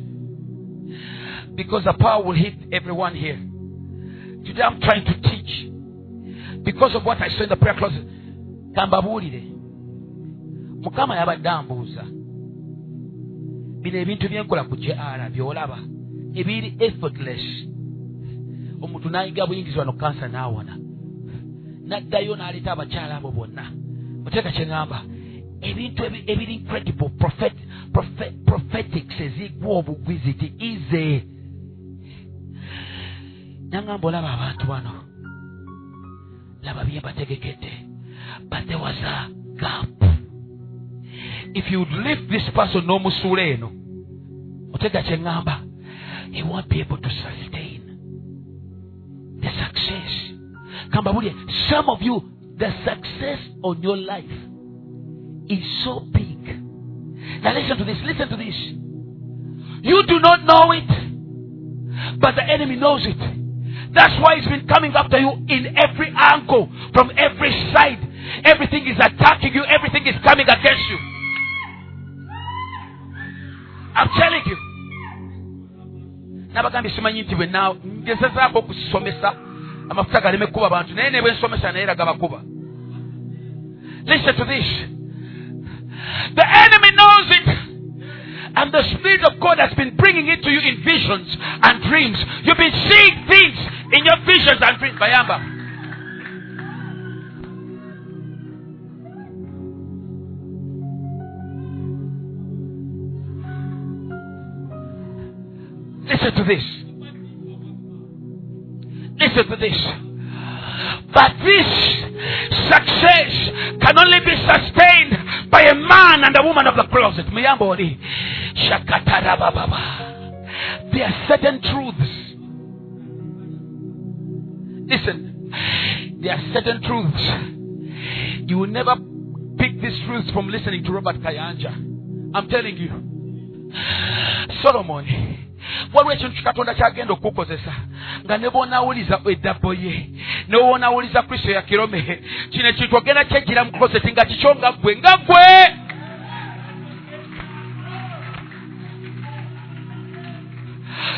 Because the power will hit everyone here. Today I'm trying to teach. Because of what I saw in the prayer closet. Mukama yabadde ambuuza bino ebintu byenkola ku jr byolaba. Ebiri effortless. Omuntu nayiga buyingizi no kansa n'awona. N'addayo n'aleeta abakyala abo bonna. Oteeka kyeŋŋamba ebintu ebiri incredible prophet, prophet, prophetics ezigwa obugwi ziti ize. Naŋŋamba olaba abantu bano laba bye bategekedde but there was a gap if you lift this person n'omusuula eno otega kyeŋŋamba he won't be able to sustain the success. Some of you the success on your life is so big. Now listen to this listen to this. You do not know it but the enemy knows it. That's why he's been coming after you in every angle from every side. Everything is attacking you everything is coming against you i'm telling you. Nabagambye simanyi nti bwe ngezezaako okusomesa amafuta galeme kuba bantu naye ne bwensomesa naye raga bakuba listen to this. The enemy knows it. And the spirit of god has been bringing it to you in visions and dreams. You've been seeing things in your visions and dreams. Bayamba Listen to this. Listen to this. But this success can only be sustained by a man and a woman of the closet. There are certain truths. Listen, there are certain truths. You will never pick these truths from listening to Robert Kayanja. I'm telling you. Solomon waliwo ekintu katonda kyagenda okukozesa nga ne boonawuliza eddabbo ye ne woonawuliza kristo yakirome kino ekintu ogenda kyejjira mu kloseti nga kikyo nga ggwe nga ggwe!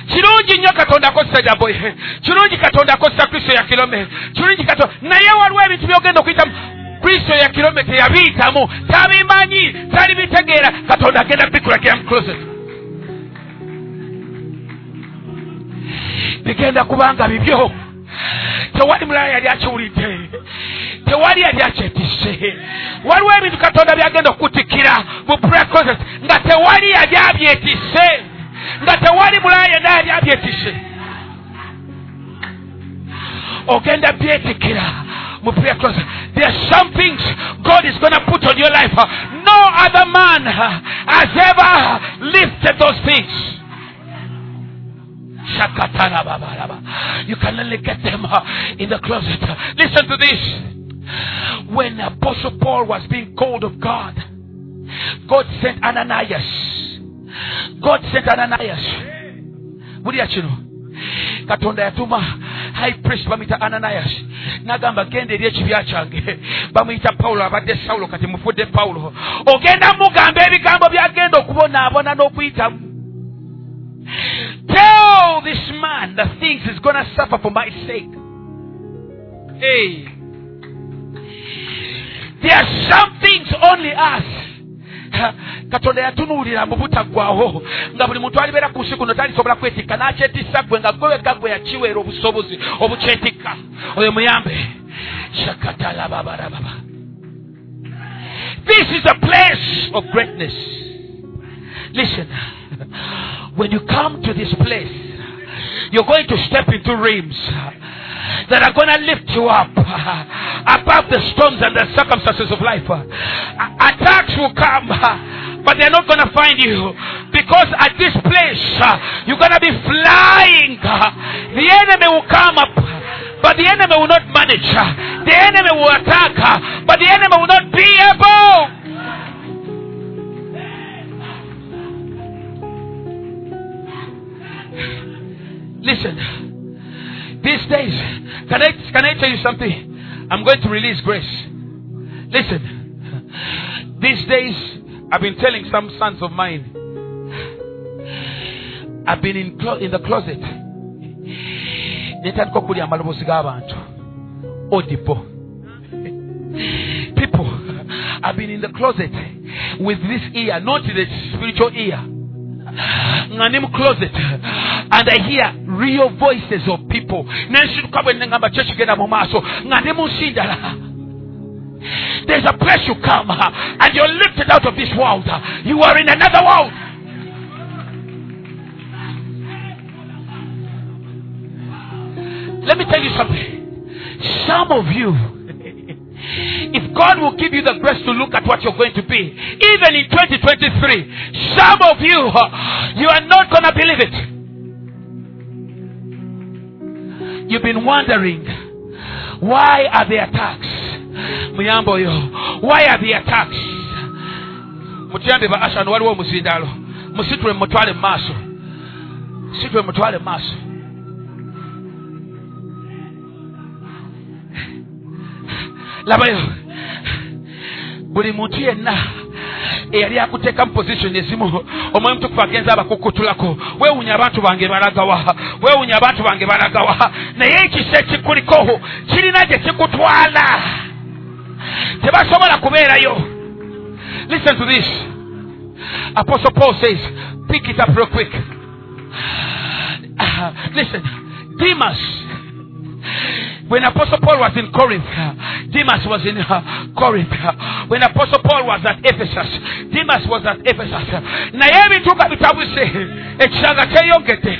Kirungi nnyo katonda akozesa eddabbo ye kirungi katonda akozesa kristo yakirome kirungi katonda naye waliwo ebintu byogenda okuyitamu. Kristo yakirome teyabiyitamu tabimanyi tali bitegeera katonda agenda bikulagira mu kloseti bigenda kubanga bibyo. Tewali mulala yali akiwulidde tewali yali akyetisse. Waliwo ebintu katonda byagenda okukutikira mu precoces nga tewali yali abyetisse. Nga tewali mulala yena yali abyetisse. Ogenda byetikira mu precoces there are some things god is going to put on your life. No other man has ever lifted those things you can only get them in the closet. Listen to this. When Apostle Paul was being called of God, God sent Ananias. God sent Ananias. buriya kino katonda yatuma high priest bamuyita ananias nagamba genda eri ekibya kyange bamuyita pawulo abadde sawulo kati mufudde pawulo ogenda mugamba ebigambo byagenda okubonaabona n'okuyitamu Tell this man the things he's going to suffer for my sake. Hey. There are some things only us. katonda yatunuulira mu butaggwawo nga buli muntu alibeera ku nsi kuno talisobola kwetikka gwe nga gwe wekka gwe yakiweera obusobozi obukyetikka oyo muyambe shakatalababarababa this is a place of greatness listen when you come to this place, you're going to step into realms that are going to lift you up above the storms and the circumstances of life. Attacks will come, but they're not going to find you because at this place you're going to be flying. The enemy will come up. But the enemy will not manage. The enemy will attack, but the enemy will not be able Listen, these days, can I, can I tell you something? I'm going to release grace. Listen, these days, I've been telling some sons of mine, I've been in, clo- in the closet. netandika okulya amaloboozi g'abantu audible people have been in the closet with this ear not the spiritual ear closet? And i hear real voices of people. There's a place you come and you're lifted out of this world. You are in another world. Let me tell you something. Some of you if God will give you the grace to look at what you're going to be, even in 2023, some of you, you are not going to believe it. You've been wondering, why are the attacks? Why are the attacks? mutuyambe ba ashano waliwo omuzindaalo musitule mutwale mu maaso mutwale mu maaso labayo buli muntu yenna eyali akuteeka mu position ezimu omwoyo mutukufu agenza abakukutulako weewunya abantu bange balagawa weewunya abantu bange balagawa. Naye ekisa ekikuliko kirina gye kikutwala. Tebasobola kubeerayo. Listen to this. Apostle paul says pick it up real quick. Uh, listen. Demas when Apostle Paul was in Corinth, Demas was in uh, Corinth. When Apostle Paul was at Ephesus, Demas was at Ephesus. naye ebintu nga bitabuse ekisanga kyeyongedde.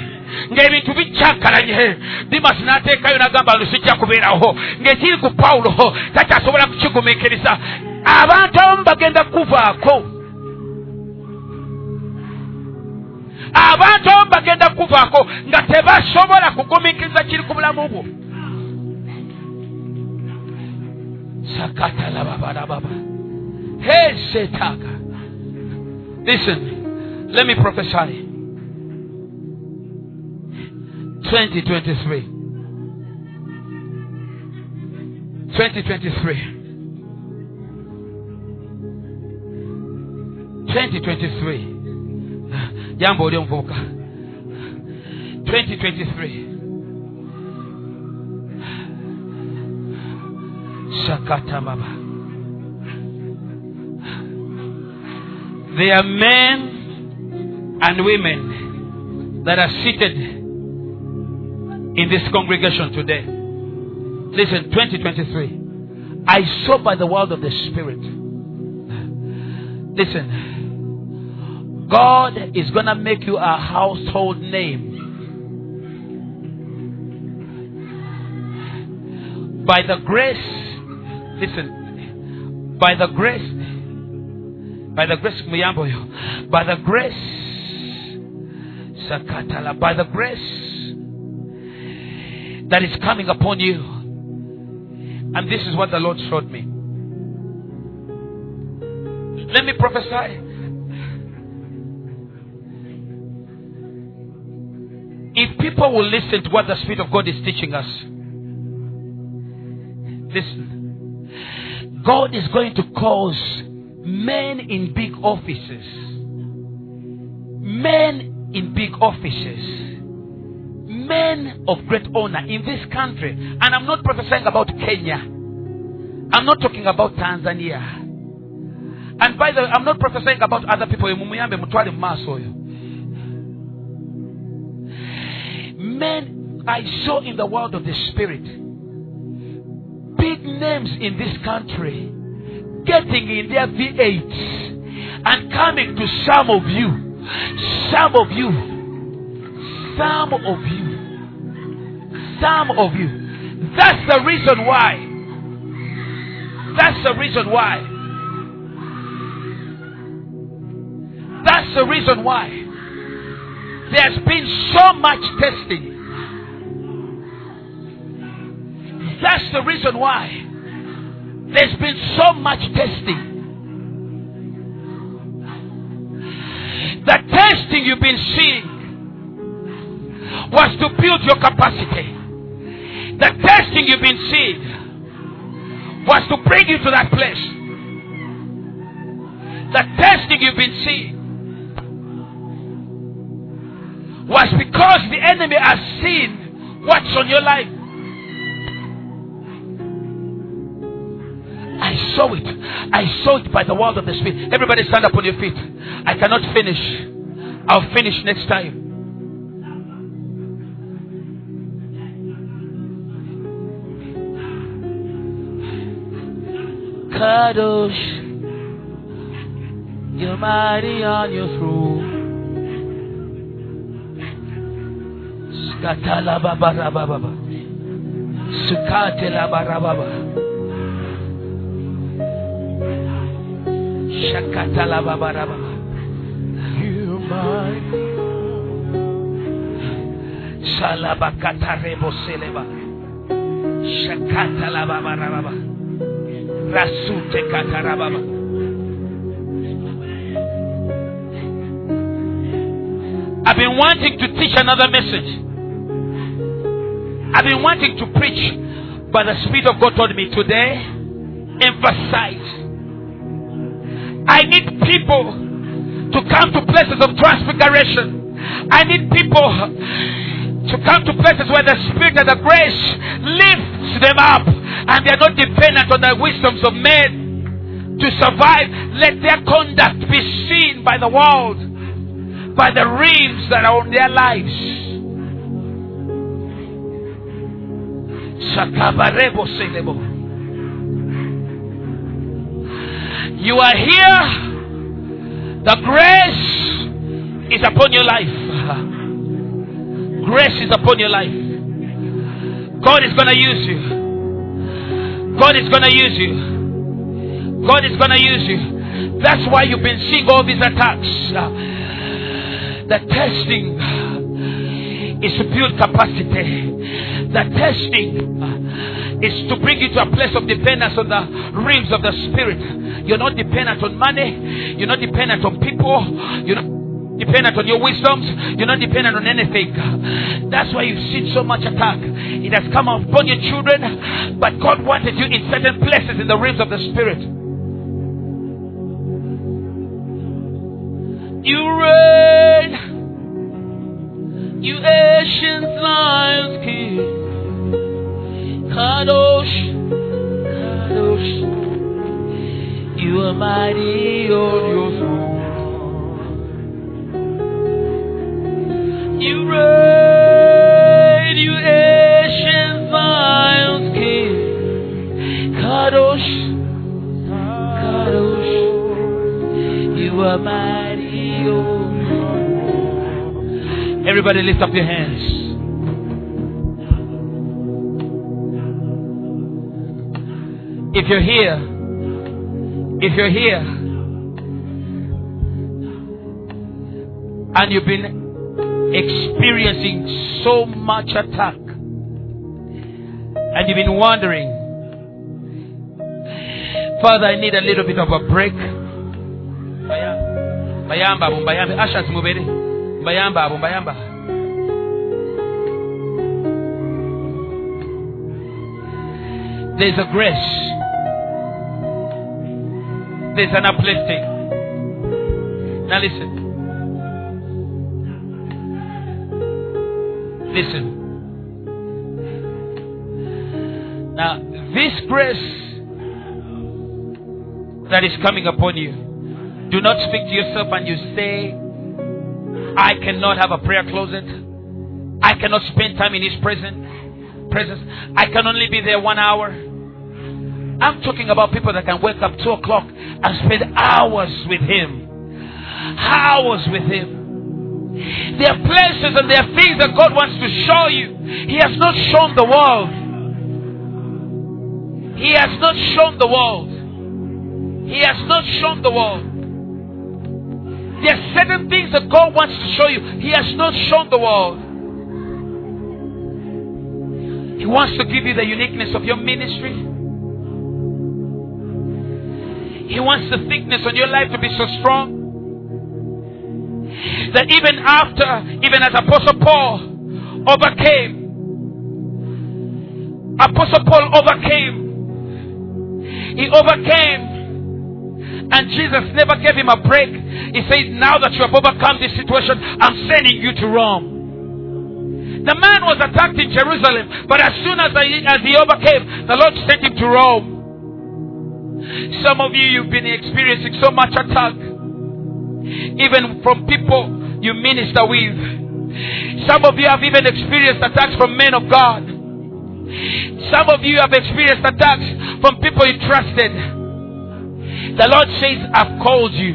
Ng'ebintu bijjankalanye dimasi n'ateekayo n'agamba nti sijja kubeerawo. Ng'ekiri ku pawulo takyasobola kukigumiikiriza. Abantu abamu bagenda kuvaako abantu abamu bagenda kuvaako nga tebasobola kugumiikiriza kiri ku bulamu bwo sakatalababababa hesetaka listen let me prophesy. 2023 2023 2023 jambo oli 2023 shakata baba. There are men and women that are seated in this congregation today. Listen 2023 i saw by the word of the spirit. Listen God is going to make you a household name. By the grace, listen, by the grace, by the grace, by the grace, Sakatala, by the grace that is coming upon you. And this is what the Lord showed me. Let me prophesy If people will listen to what the Spirit of God is teaching us, listen. God is going to cause men in big offices, men in big offices, men of great honor in this country. And I'm not prophesying about Kenya. I'm not talking about Tanzania. And by the way, I'm not prophesying about other people men I saw in the world of the Spirit, big names in this country, getting in their V8s and coming to some of you, some of you, some of you, some of you. That's the reason why. That's the reason why. That's the reason why there's been so much testing. That's the reason why there's been so much testing. The testing you've been seeing was to build your capacity. The testing you've been seeing was to bring you to that place. The testing you've been seeing was because the enemy has seen what's on your life. Saw it. I saw it by the word of the Spirit. Everybody stand up on your feet. I cannot finish. I'll finish next time. Kadosh, you're mighty on your throne. Skatala baba baba. Sukate la barababa. Shakata la baba baba. You might. Salabakata rebo seleba. Shakata la baba baba. Rasute katarababa. I've been wanting to teach another message. I've been wanting to preach, but the Spirit of God told me today, emphasize. I need people to come to places of transfiguration. I need people to come to places where the Spirit and the grace lifts them up and they are not dependent on the wisdoms of men to survive. Let their conduct be seen by the world, by the rims that are on their lives. You are here. The grace is upon your life. Grace is upon your life. God is going to use you. God is going to use you. God is going to use you. That's why you've been seeing all these attacks. The testing is to build capacity. The testing is to bring you to a place of dependence on the realms of the spirit. You're not dependent on money. You're not dependent on people. You're not dependent on your wisdoms. You're not dependent on anything. That's why you've seen so much attack. It has come upon your children, but God wanted you in certain places in the realms of the spirit. You reign, you ancient Zion's king, Kadosh, Kadosh. You are mighty on your throne. You reign, you ancient Zion's king. Kadosh, Kadosh, you are mighty, on your oh Everybody lift up your hands. If you're here, if you're here, and you've been experiencing so much attack and you've been wondering, Father, I need a little bit of a break. Ashas mubere. There's a grace. There's an uplifting. Now listen. Listen. Now, this grace that is coming upon you, do not speak to yourself and you say, I cannot have a prayer closet. I cannot spend time in His presence. Presence. I can only be there one hour. I'm talking about people that can wake up two o'clock and spend hours with Him. Hours with Him. There are places and there are things that God wants to show you. He has not shown the world. He has not shown the world. He has not shown the world. There are certain things that God wants to show you. He has not shown the world. He wants to give you the uniqueness of your ministry. He wants the thickness on your life to be so strong that even after, even as Apostle Paul overcame, Apostle Paul overcame. He overcame. And Jesus never gave him a break. He said, Now that you have overcome this situation, I'm sending you to Rome. The man was attacked in Jerusalem, but as soon as, as he overcame, the Lord sent him to Rome. Some of you, you've been experiencing so much attack, even from people you minister with. Some of you have even experienced attacks from men of God. Some of you have experienced attacks from people you trusted. The Lord says, I've called you.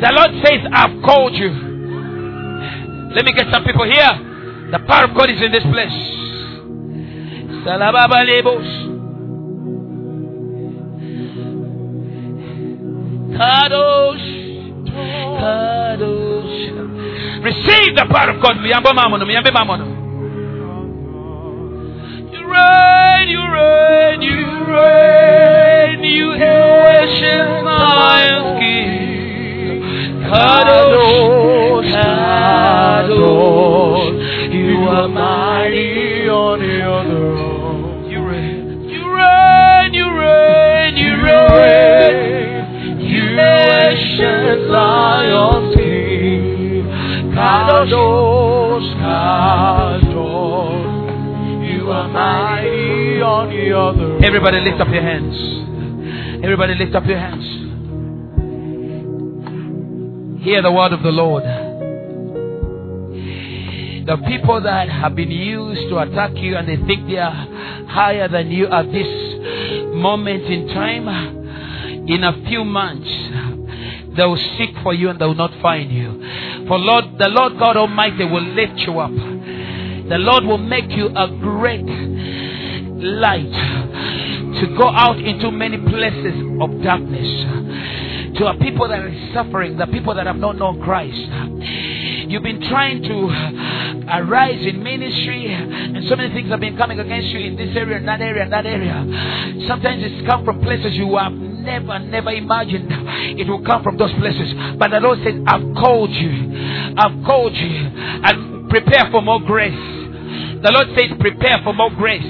The Lord says, I've called you. Let me get some people here. The power of God is in this place. Salababa Kadosh. Receive the power of God. You reign, you reign, you reign, you ancient Zion's King. Kadosh, Kadosh, you are mighty on your throne. Zion's King. Kadosh, Kadosh. You are mighty on the other. Everybody lift up your hands. Everybody lift up your hands. Hear the word of the Lord. The people that have been used to attack you and they think they are higher than you at this moment in time, in a few months, They will seek for you and they will not find you. For Lord, the Lord God Almighty will lift you up. The Lord will make you a great light to go out into many places of darkness. To a people that are suffering, the people that have not known Christ. You've been trying to arise in ministry, and so many things have been coming against you in this area, and that area, and that area. Sometimes it's come from places you have never, never imagined it will come from those places. But the Lord says, I've called you. I've called you. And prepare for more grace. The Lord says, prepare for more grace.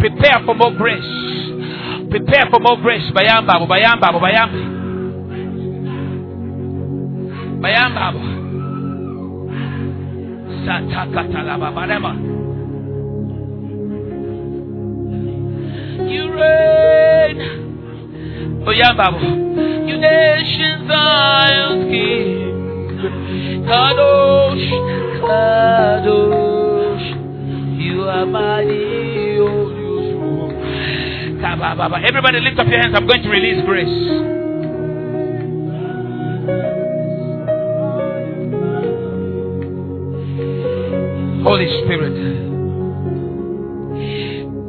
Prepare for more grace. Prepare for more grace. Bayamba, bayamba, bayamba. Bayamba. Satakatalaba, baraba. You reign. Oh yeah, Bible. You nations Zion's king. Kadosh, Kadosh. You are mighty, oh, Everybody lift up your hands. I'm going to release grace. Holy Spirit.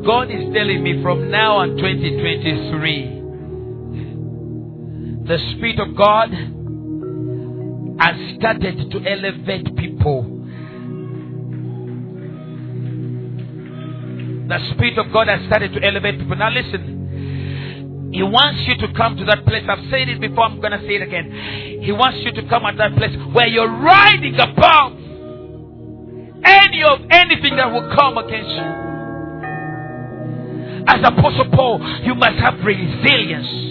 God is telling me from now on 2023 the Spirit of God has started to elevate people. The Spirit of God has started to elevate people. Now listen. He wants you to come to that place. I've said it before, I'm going to say it again. He wants you to come at that place where you're riding above any of anything that will come against you. As Apostle Paul, you must have resilience.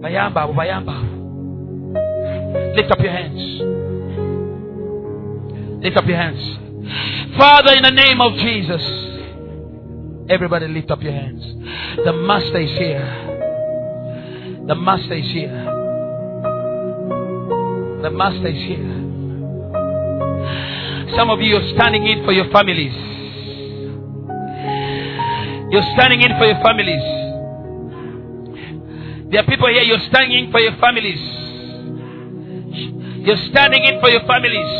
Bayamba. Lift up your hands. Lift up your hands. Father, in the name of Jesus. Everybody lift up your hands. The Master is here. The Master is here. The Master is here. Some of you are standing in for your families. You're standing in for your families. There are people here, you're standing in for your families. You're standing in for your families.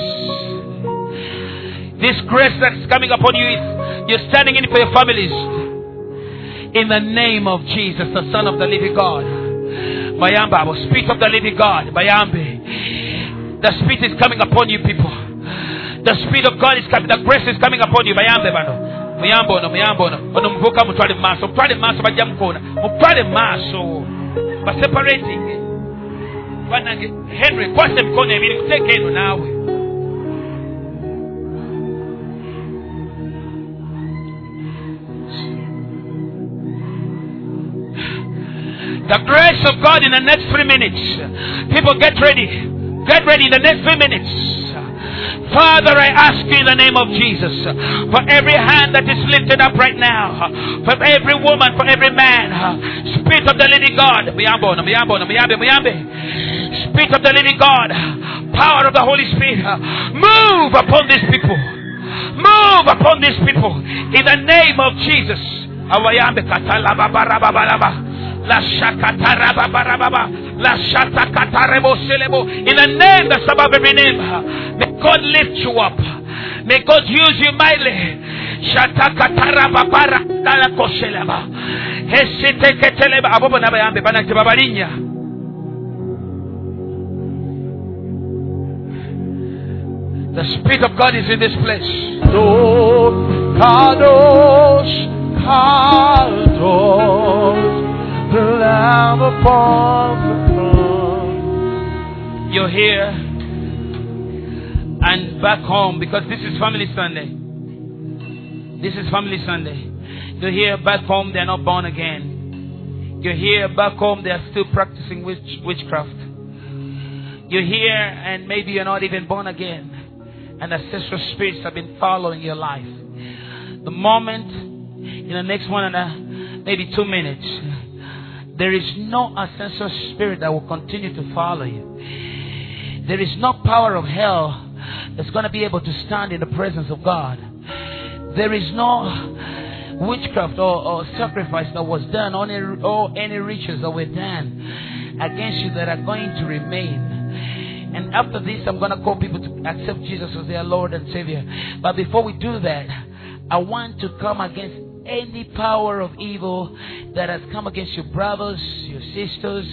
This grace that's coming upon you is you're standing in for your families. In the name of Jesus, the Son of the living God. Bayamba, the Spirit of the living God. Bayambe. The Spirit is coming upon you, people. The Spirit of God is coming. The grace is coming upon you. Bayambe, bano. muyambe ono muyambe ono ono mutwale mu maaso mutwale mu mutwale baseparating banange henry kwasa emikono ebiri kuteeka eno naawe The grace of God in the next three minutes. People get ready. Get ready in the next three minutes. Father, I ask you in the name of Jesus for every hand that is lifted up right now, for every woman, for every man, Spirit of the living God, Spirit of the living God, power of the Holy Spirit, move upon these people. Move upon these people in the name of Jesus. In the name that's above every name. May God lift you up. May God use you mightily. The Spirit of God is in this place. Kadosh. Lamb upon the. You're here and back home because this is Family Sunday. This is Family Sunday. You're here back home, they're not born again. You're here back home, they're still practicing witch- witchcraft. You're here and maybe you're not even born again. And ancestral spirits have been following your life. The moment, in the next one and a, maybe two minutes, there is no ancestral spirit that will continue to follow you. There is no power of hell that's going to be able to stand in the presence of God. There is no witchcraft or, or sacrifice that was done, or any, or any rituals that were done against you that are going to remain. And after this, I'm going to call people to accept Jesus as their Lord and Savior. But before we do that, I want to come against any power of evil that has come against your brothers, your sisters,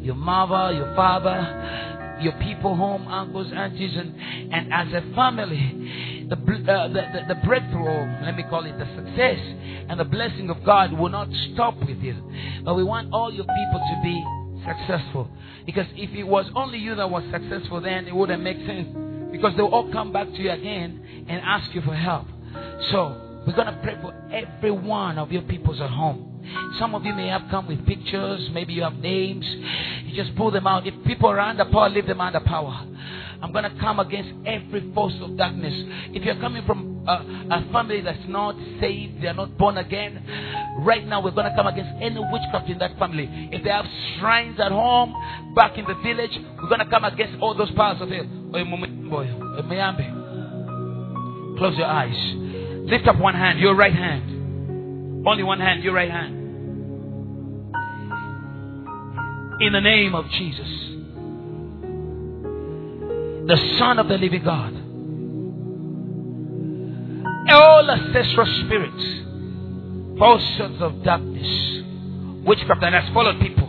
your mother, your father, your people home, uncles, aunties, and, and as a family, the, uh, the, the, the breakthrough, let me call it the success and the blessing of God will not stop with you. But we want all your people to be successful. Because if it was only you that was successful, then it wouldn't make sense. Because they'll all come back to you again and ask you for help. So, we're going to pray for every one of your peoples at home. Some of you may have come with pictures, maybe you have names. You just pull them out. If people are under power, leave them under power. I'm going to come against every force of darkness. If you're coming from a, a, family that's not saved, they're not born again, right now we're going to come against any witchcraft in that family. If they have shrines at home, back in the village, we're going to come against all those powers of hell. Eh, Close your eyes. Lift up one hand, your right hand. Only one hand, your right hand. In the name of Jesus, the Son of the living God, all ancestral spirits, forces of darkness, witchcraft that has followed people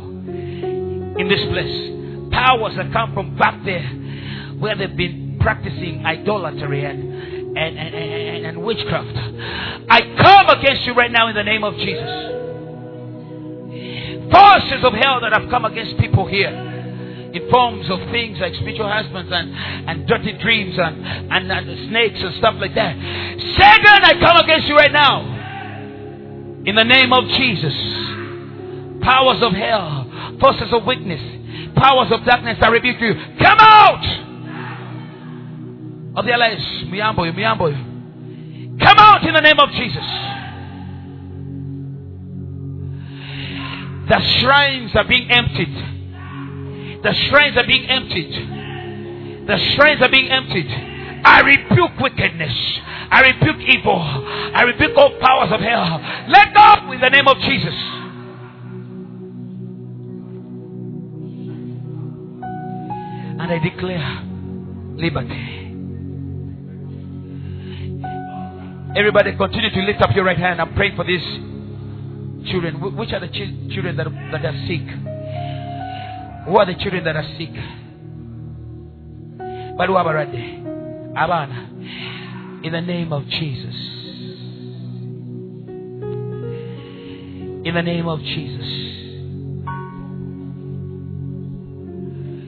in this place, powers that come from back there where they've been practicing idolatry and and, and, and, and witchcraft. I come against you right now in the name of Jesus. Forces of hell that have come against people here in forms of things like spiritual husbands and, and dirty dreams and, and, and snakes and stuff like that. Satan, I come against you right now. In the name of Jesus. Powers of hell, forces of weakness, powers of darkness, I rebuke you. Come out! Of their lives. Come out in the name of Jesus. The shrines are being emptied. The shrines are being emptied. The shrines are being emptied. I rebuke wickedness. I rebuke evil. I rebuke all powers of hell. Let go in the name of Jesus. And I declare liberty. Everybody continue to lift up your right hand. I'm praying for these children. Which are the ch- children that, that are sick? Who are the children that are sick? Abana. In the name of Jesus. In the name of Jesus.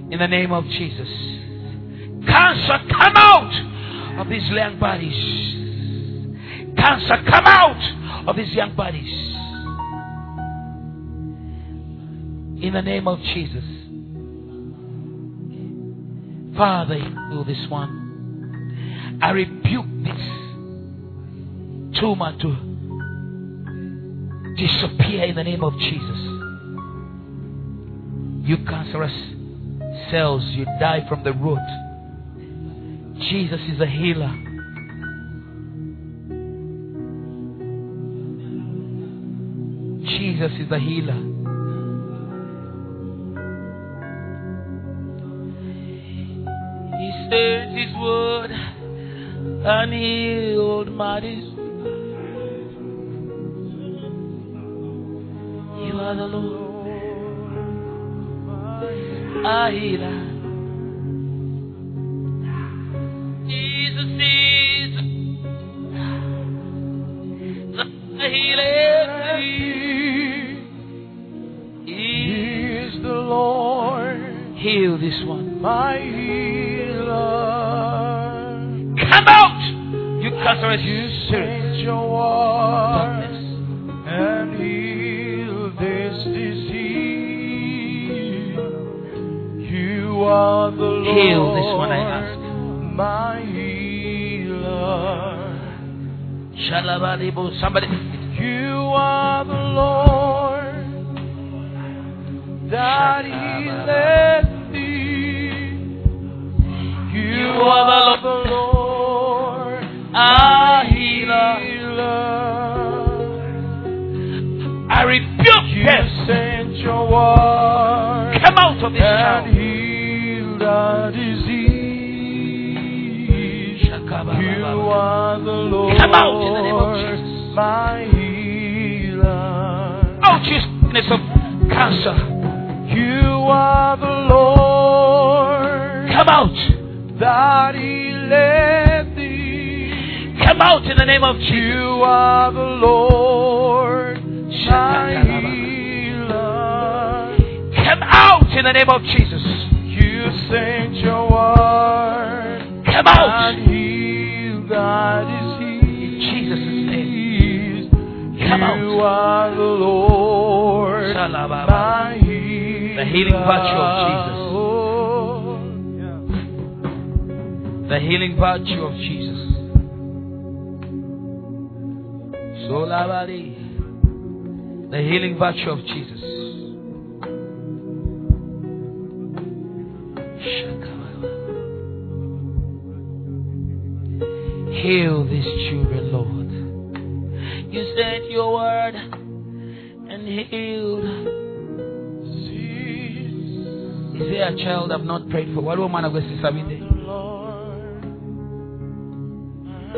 In the name of Jesus. Cancer, come out of these young bodies. Cancer, come out of these young bodies. In the name of Jesus. Father, heal this one. I rebuke this tumor to disappear in the name of Jesus. You cancerous cells, you die from the root. Jesus is a healer. Jesus is the healer. He sent his word and healed my disease. You are the Lord, a healer. You spirit. your word and heal this disease. You are the Lord. Heal this one, I ask. My healer. Somebody. Sickness of cancer. You are the Lord Come out. that healeth thee. Come out in the name of Jesus. You are the Lord, my healer. Come out in the name of Jesus. You sent your word Come out. and healed thy disease. In Jesus' name. Come out. You are the Lord, Shalababa. my healer. The healing virtue of Jesus. The healing virtue of Jesus. The healing virtue of Jesus. Heal these children, Lord. You sent your word and healed. Is there a child I've not prayed for? What woman of God, Sister Bide? Lord, my.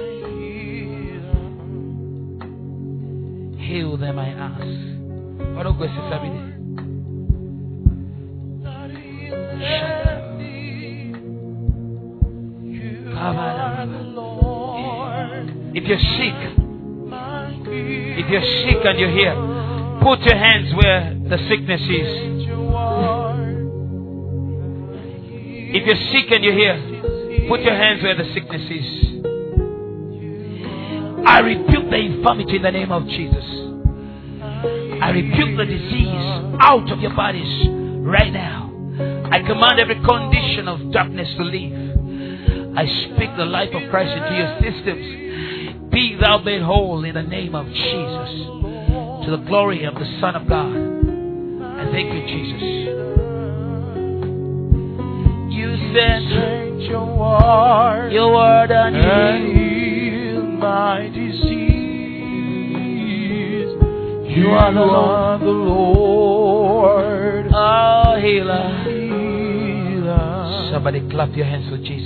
Heal them, I ask. What of God, Lord, If you're sick, if you're sick and you're here, put your hands where the sickness is. If you're sick and you're here, put your hands where the sickness is. I rebuke the infirmity in the name of Jesus. I rebuke the disease out of your bodies right now. I command every condition of darkness to leave. I speak the life of Christ into your systems. Be thou made whole in the name of Jesus. To the glory of the Son of God. I thank you, Jesus. You sent your word your word and and healed. my disease. You are the Lord, Oh, healer. healer. Somebody clap your hands for Jesus.